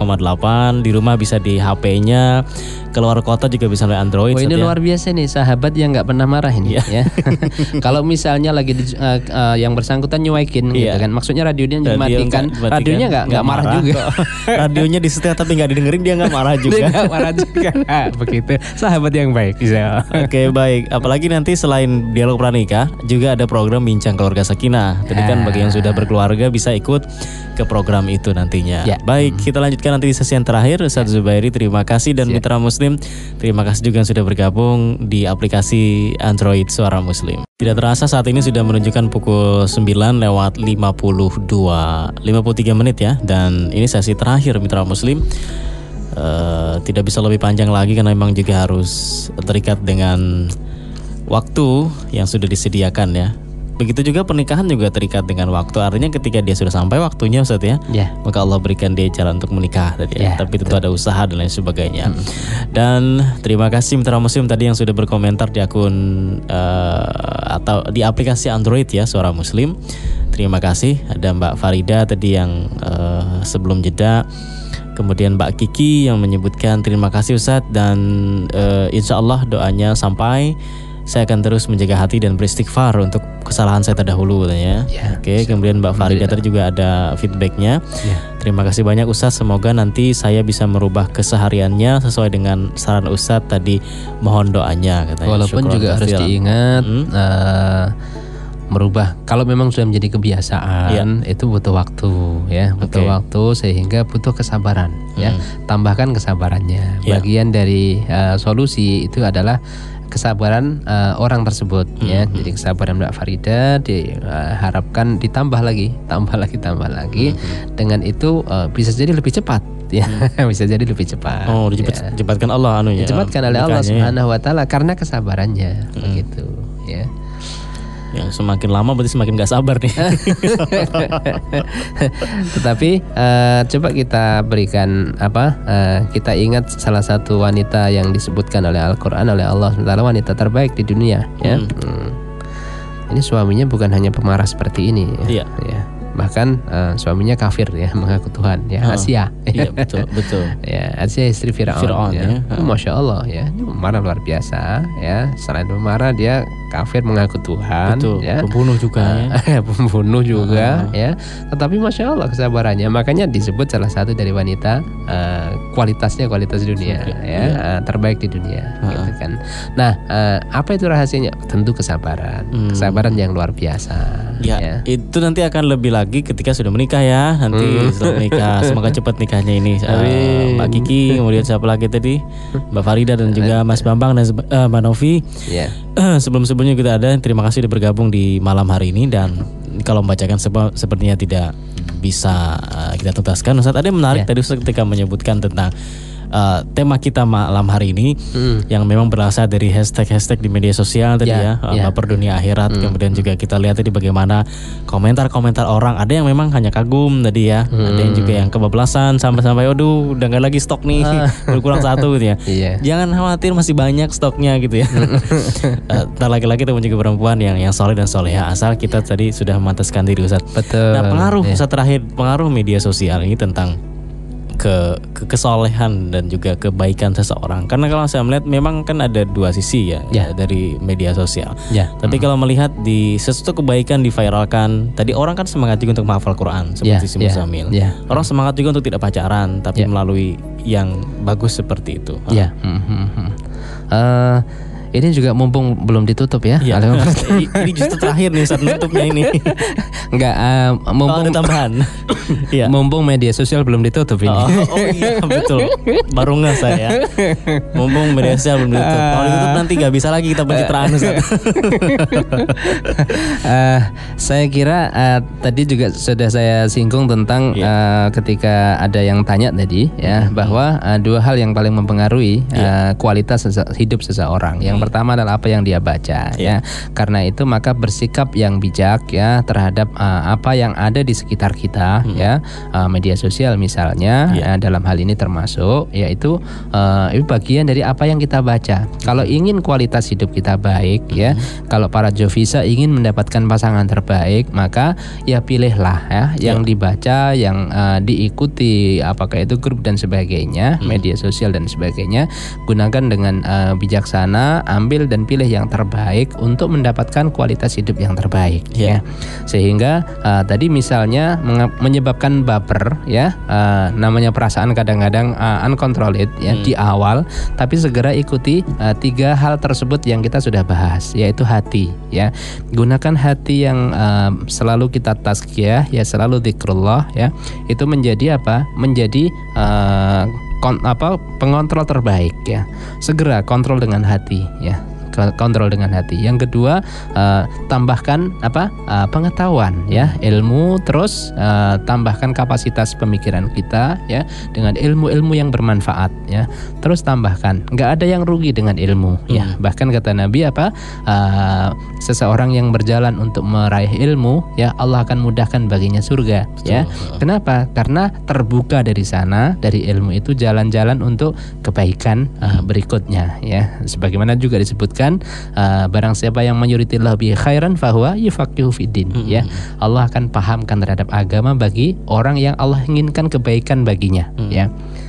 di rumah bisa di HP-nya, keluar kota juga bisa melalui Android. Wah ini ya. luar biasa nih sahabat yang nggak pernah marah ini ya. Kalau misalnya lagi di- eh, eh, yang bersangkutan nyuekin gitu Iya. kan, maksudnya radionya Radio dimatikan, radionya nggak nggak marah, juga. kok. Radionya disetel tapi nggak didengerin dia nggak marah Dia juga. nggak marah juga. Begitu sahabat yang baik bisa. Oke baik, apalagi nanti selain dialog pranikah juga ada program bincang keluarga sakinah. Jadi kan bagi yang sudah berkeluarga bisa ikut ke program itu nantinya. Ya. Baik, kita lanjutkan nanti di sesi yang terakhir. Ustadz Zubairi terima kasih dan mitra Muslim terima kasih juga yang sudah bergabung di aplikasi Android Suara Muslim. Tidak terasa saat ini sudah menunjukkan pukul 9 lewat 52 53 menit ya dan ini sesi terakhir mitra Muslim. Eh, tidak bisa lebih panjang lagi karena memang juga harus terikat dengan waktu yang sudah disediakan ya. Begitu juga pernikahan juga terikat dengan waktu. Artinya ketika dia sudah sampai waktunya Ustaz ya, Ya. maka Allah berikan dia jalan untuk menikah tadi ya. Ya, Tapi tentu ada usaha dan lain sebagainya. Dan terima kasih Mitra Muslim tadi yang sudah berkomentar di akun eh, atau di aplikasi Android ya Suara Muslim. Terima kasih ada Mbak Farida tadi yang eh, sebelum jeda Kemudian Mbak Kiki yang menyebutkan terima kasih Ustadz dan eh, insya Allah doanya sampai saya akan terus menjaga hati dan beristighfar untuk kesalahan saya terdahulu katanya. Ya, Oke, kemudian Mbak Farida tadi juga ada feedbacknya. Ya. Terima kasih banyak Ustadz. Semoga nanti saya bisa merubah kesehariannya sesuai dengan saran Ustadz tadi. Mohon doanya katanya. Walaupun Syukron juga harus diingat Hmm. eh, merubah. Kalau memang sudah menjadi kebiasaan, itu butuh waktu ya, butuh. Oke. waktu sehingga butuh kesabaran ya. Tambahkan kesabarannya. Ya. Bagian dari eh, solusi itu adalah kesabaran eh, orang tersebut ya. Jadi kesabaran Mbak Farida diharapkan ditambah lagi, tambah lagi, tambah lagi. Dengan itu eh, bisa jadi lebih cepat ya. bisa jadi lebih cepat. Oh, ya. dicepat, cepatkan Allah anunya. Dicepatkan oleh Allah ya. Subhanahu wa taala karena kesabarannya begitu ya. Yang semakin lama berarti semakin gak sabar nih. Tetapi eh, coba kita berikan apa? eh, kita ingat salah satu wanita yang disebutkan oleh Al-Qur'an oleh Allah SWT wanita terbaik di dunia ya. Hmm. Ini suaminya bukan hanya pemarah seperti ini ya. Iya. ya. Bahkan eh, suaminya kafir ya, mengaku Tuhan ya, Asia. Iya, betul, betul. ya Asia istri Fir'aun Fir'aun, ya. ya. Masya Allah ya Ini pemarah luar biasa ya selain pemarah dia kafir mengaku Tuhan Betul. ya Pembunuh juga ya. pembunuh juga ya tetapi masya Allah kesabarannya makanya disebut salah satu dari wanita eh, kualitasnya kualitas dunia ya eh, terbaik di dunia gitu kan nah eh, apa itu rahasianya tentu kesabaran Hmm. kesabaran yang luar biasa Ya, ya itu nanti akan lebih lagi ketika sudah menikah ya. Nanti setelah menikah, semoga cepat nikahnya ini. Hmm. Amin. Mbak Kiki, kemudian siapa lagi tadi? Mbak Farida dan juga Mas Bambang dan eh, Mbak Novi. ya Sebelum-sebelumnya kita ada terima kasih sudah bergabung di malam hari ini dan kalau membacakan sepa- sepertinya tidak bisa eh, kita tuntaskan. Ustaz ada yang menarik Ya. tadi Ustaz ketika menyebutkan tentang eh, tema kita malam hari ini Hmm. yang memang berasal dari hashtag-hashtag di media sosial tadi Ya, ya, eh, ya. baper dunia akhirat. Kemudian juga kita lihat tadi bagaimana komentar-komentar orang. Ada yang memang hanya kagum tadi ya, ada yang juga yang kebablasan sampai-sampai, aduh udah nggak lagi stok nih, berkurang satu gitu ya. iya Jangan khawatir masih banyak stoknya gitu ya. Eh, Entah laki-laki ataupun juga perempuan yang yang soleh dan soleha asal kita tadi sudah memantaskan diri Ustaz. betul Nah pengaruh ya. Ustaz terakhir pengaruh media sosial ini tentang ke, ke kesolehan dan juga kebaikan seseorang. Karena kalau saya melihat memang kan ada dua sisi ya, Ya. dari media sosial. ya Tapi kalau melihat di sesuatu kebaikan diviralkan, tadi orang kan semangat juga untuk menghafal Quran Ya, seperti si ya, Muzamil. ya. Orang semangat juga untuk tidak pacaran, tapi Ya. melalui yang bagus seperti itu. Ya. Hmm, hmm, hmm. Eh, ini juga mumpung belum ditutup ya. I- ini justru terakhir nih saat nutupnya ini. Enggak, eh, Oh, mumpung ada tambahan. Iya. mumpung media sosial belum ditutup ini. Oh, oh iya betul. Baru nggak saya. Mumpung media sosial belum ditutup. Kalau ditutup nanti nggak bisa lagi kita pencitraan Ustaz. Eh, saya kira eh, tadi juga sudah saya singgung tentang Iya. eh, ketika ada yang tanya tadi ya bahwa eh, dua hal yang paling mempengaruhi eh, kualitas sese- hidup seseorang. Yang pertama adalah apa yang dia baca ya. Karena itu maka bersikap yang bijak ya terhadap eh, apa yang ada di sekitar kita ya. Eh, media sosial misalnya Iya. eh, dalam hal ini termasuk yaitu eh, itu bagian dari apa yang kita baca. Kalau ingin kualitas hidup kita baik ya, kalau para Jovisa ingin mendapatkan pasangan terbaik, maka ya pilihlah ya yang dibaca, yang eh, diikuti apakah itu grup dan sebagainya, media sosial dan sebagainya, gunakan dengan eh, bijaksana, ambil dan pilih yang terbaik untuk mendapatkan kualitas hidup yang terbaik Iya. ya. Sehingga eh, tadi misalnya menyebabkan baper ya, eh, namanya perasaan kadang-kadang eh, uncontrolled ya di awal, tapi segera ikuti eh, tiga hal tersebut yang kita sudah bahas, yaitu hati ya. Gunakan hati yang eh, selalu kita tazkiyah ya, selalu zikrullah ya. Itu menjadi apa? Menjadi eh, kon- apa pengontrol terbaik ya. Segera kontrol dengan hati ya kontrol dengan hati. Yang kedua, eh, tambahkan apa eh, pengetahuan ya, ilmu terus eh, tambahkan kapasitas pemikiran kita ya dengan ilmu-ilmu yang bermanfaat ya. Terus tambahkan, nggak ada yang rugi dengan ilmu ya. Bahkan kata Nabi apa, eh, seseorang yang berjalan untuk meraih ilmu ya Allah akan mudahkan baginya surga ya. Kenapa? Karena terbuka dari sana dari ilmu itu jalan-jalan untuk kebaikan uh, berikutnya ya. Sebagaimana juga disebutkan uh, barang siapa yang menyuritillah bi khairan fahuwa yufaqihu fiddin ya. Allah akan pahamkan terhadap agama bagi orang yang Allah inginkan kebaikan baginya ya.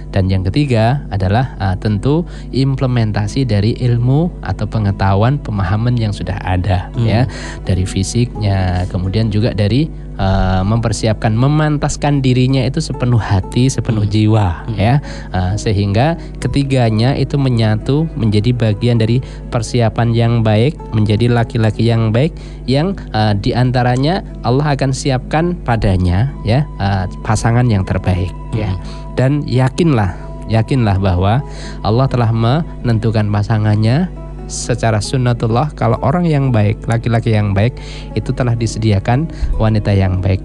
Dan yang ketiga adalah uh, tentu implementasi dari ilmu atau pengetahuan pemahaman yang sudah ada Hmm. ya dari fisiknya, kemudian juga dari uh, mempersiapkan memantaskan dirinya itu sepenuh hati, sepenuh Hmm. jiwa ya. Uh, sehingga ketiganya itu menyatu menjadi bagian dari persiapan yang baik, menjadi laki-laki yang baik yang uh, di antaranya Allah akan siapkan padanya ya uh, pasangan yang terbaik ya. Dan yakinlah, yakinlah bahwa Allah telah menentukan pasangannya secara sunnatullah kalau orang yang baik, laki-laki yang baik itu telah disediakan wanita yang baik.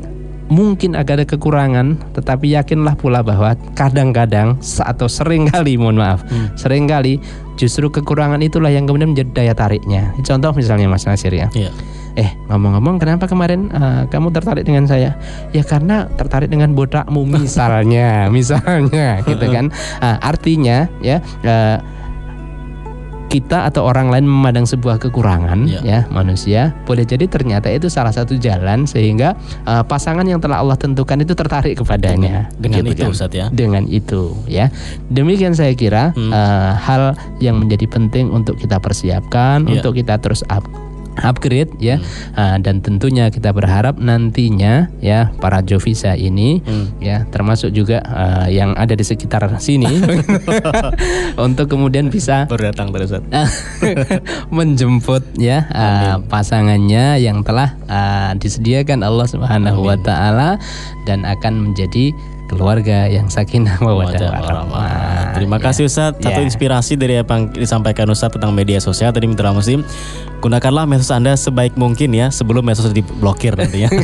Mungkin agak ada kekurangan, tetapi yakinlah pula bahwa kadang-kadang atau sering kali, mohon maaf, Hmm. sering kali justru kekurangan itulah yang kemudian menjadi daya tariknya. Contoh misalnya Mas Nasir ya, Iya. Eh ngomong-ngomong kenapa kemarin uh, kamu tertarik dengan saya? Ya karena tertarik dengan botakmu misalnya, misalnya gitu kan. Ah, artinya ya uh, kita atau orang lain memandang sebuah kekurangan Ya. ya manusia boleh jadi ternyata itu salah satu jalan sehingga uh, pasangan yang telah Allah tentukan itu tertarik kepadanya Dengan Gitu itu kan. Ustaz ya. dengan itu ya demikian saya kira Hmm. uh, hal yang menjadi penting untuk kita persiapkan Ya. untuk kita terus up upgrade ya Hmm. Uh, dan tentunya kita berharap nantinya ya para Jovisa ini Hmm. ya termasuk juga uh, yang ada di sekitar sini untuk kemudian bisa Baru datang tadi Ustaz. menjemput ya uh, pasangannya yang telah uh, disediakan Allah Subhanahu wa taala dan akan menjadi keluarga yang sakinah mawaddah warahmah. Terima Ya. kasih Ustadz. Satu Ya. inspirasi dari apa yang disampaikan Ustadz tentang media sosial tadi Mitra Muslim. Gunakanlah medsos Anda sebaik mungkin ya sebelum medsos diblokir nantinya.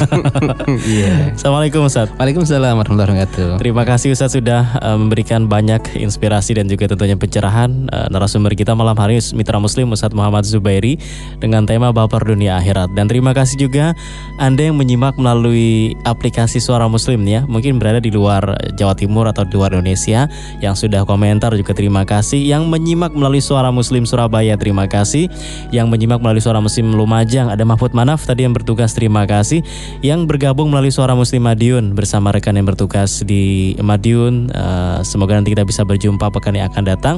Iya. Assalamualaikum Ustadz. Waalaikumsalam warahmatullahi wabarakatuh. Terima kasih Ustadz sudah eh, memberikan banyak inspirasi dan juga tentunya pencerahan Eh, narasumber kita malam hari Mitra Muslim Ustadz Muhammad Zubairi dengan tema Baper Dunia Akhirat. Dan terima kasih juga Anda yang menyimak melalui aplikasi Suara Muslim ya, mungkin berada di luar Jawa Timur atau di luar Indonesia yang sudah komentar juga terima kasih. Yang menyimak melalui Suara Muslim Surabaya terima kasih. Yang menyimak melalui Suara Muslim Lumajang ada Mahfud Manaf tadi yang bertugas terima kasih. Yang bergabung melalui Suara Muslim Madiun bersama rekan yang bertugas di Madiun. eh, semoga nanti kita bisa berjumpa pekan yang akan datang.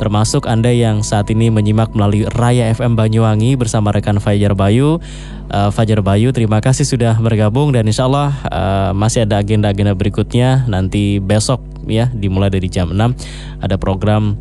Termasuk Anda yang saat ini menyimak melalui Raya FM Banyuwangi bersama rekan Fajar Bayu. Eh, Fajar Bayu, terima kasih sudah bergabung dan insya Allah eh, masih ada agenda-agenda berikutnya nanti besok ya dimulai dari jam 6 ada program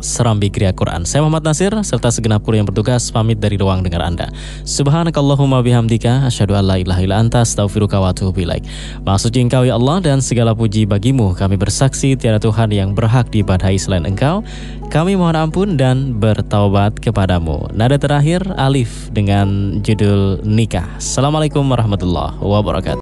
Serambi Kriya Quran. Saya Muhammad Nasir serta segenap kru yang bertugas pamit dari ruang dengar Anda. Subhanakallahumma bihamdika asyhadu an la ilaha illa anta astaghfiruka wa atubu ilaik. Maksudnya engkau ya Allah dan segala puji bagimu. Kami bersaksi tiada Tuhan yang berhak diibadahi selain engkau. Kami mohon ampun dan bertaubat kepadamu. Nada terakhir Alif dengan judul nikah. Assalamualaikum warahmatullahi wabarakatuh.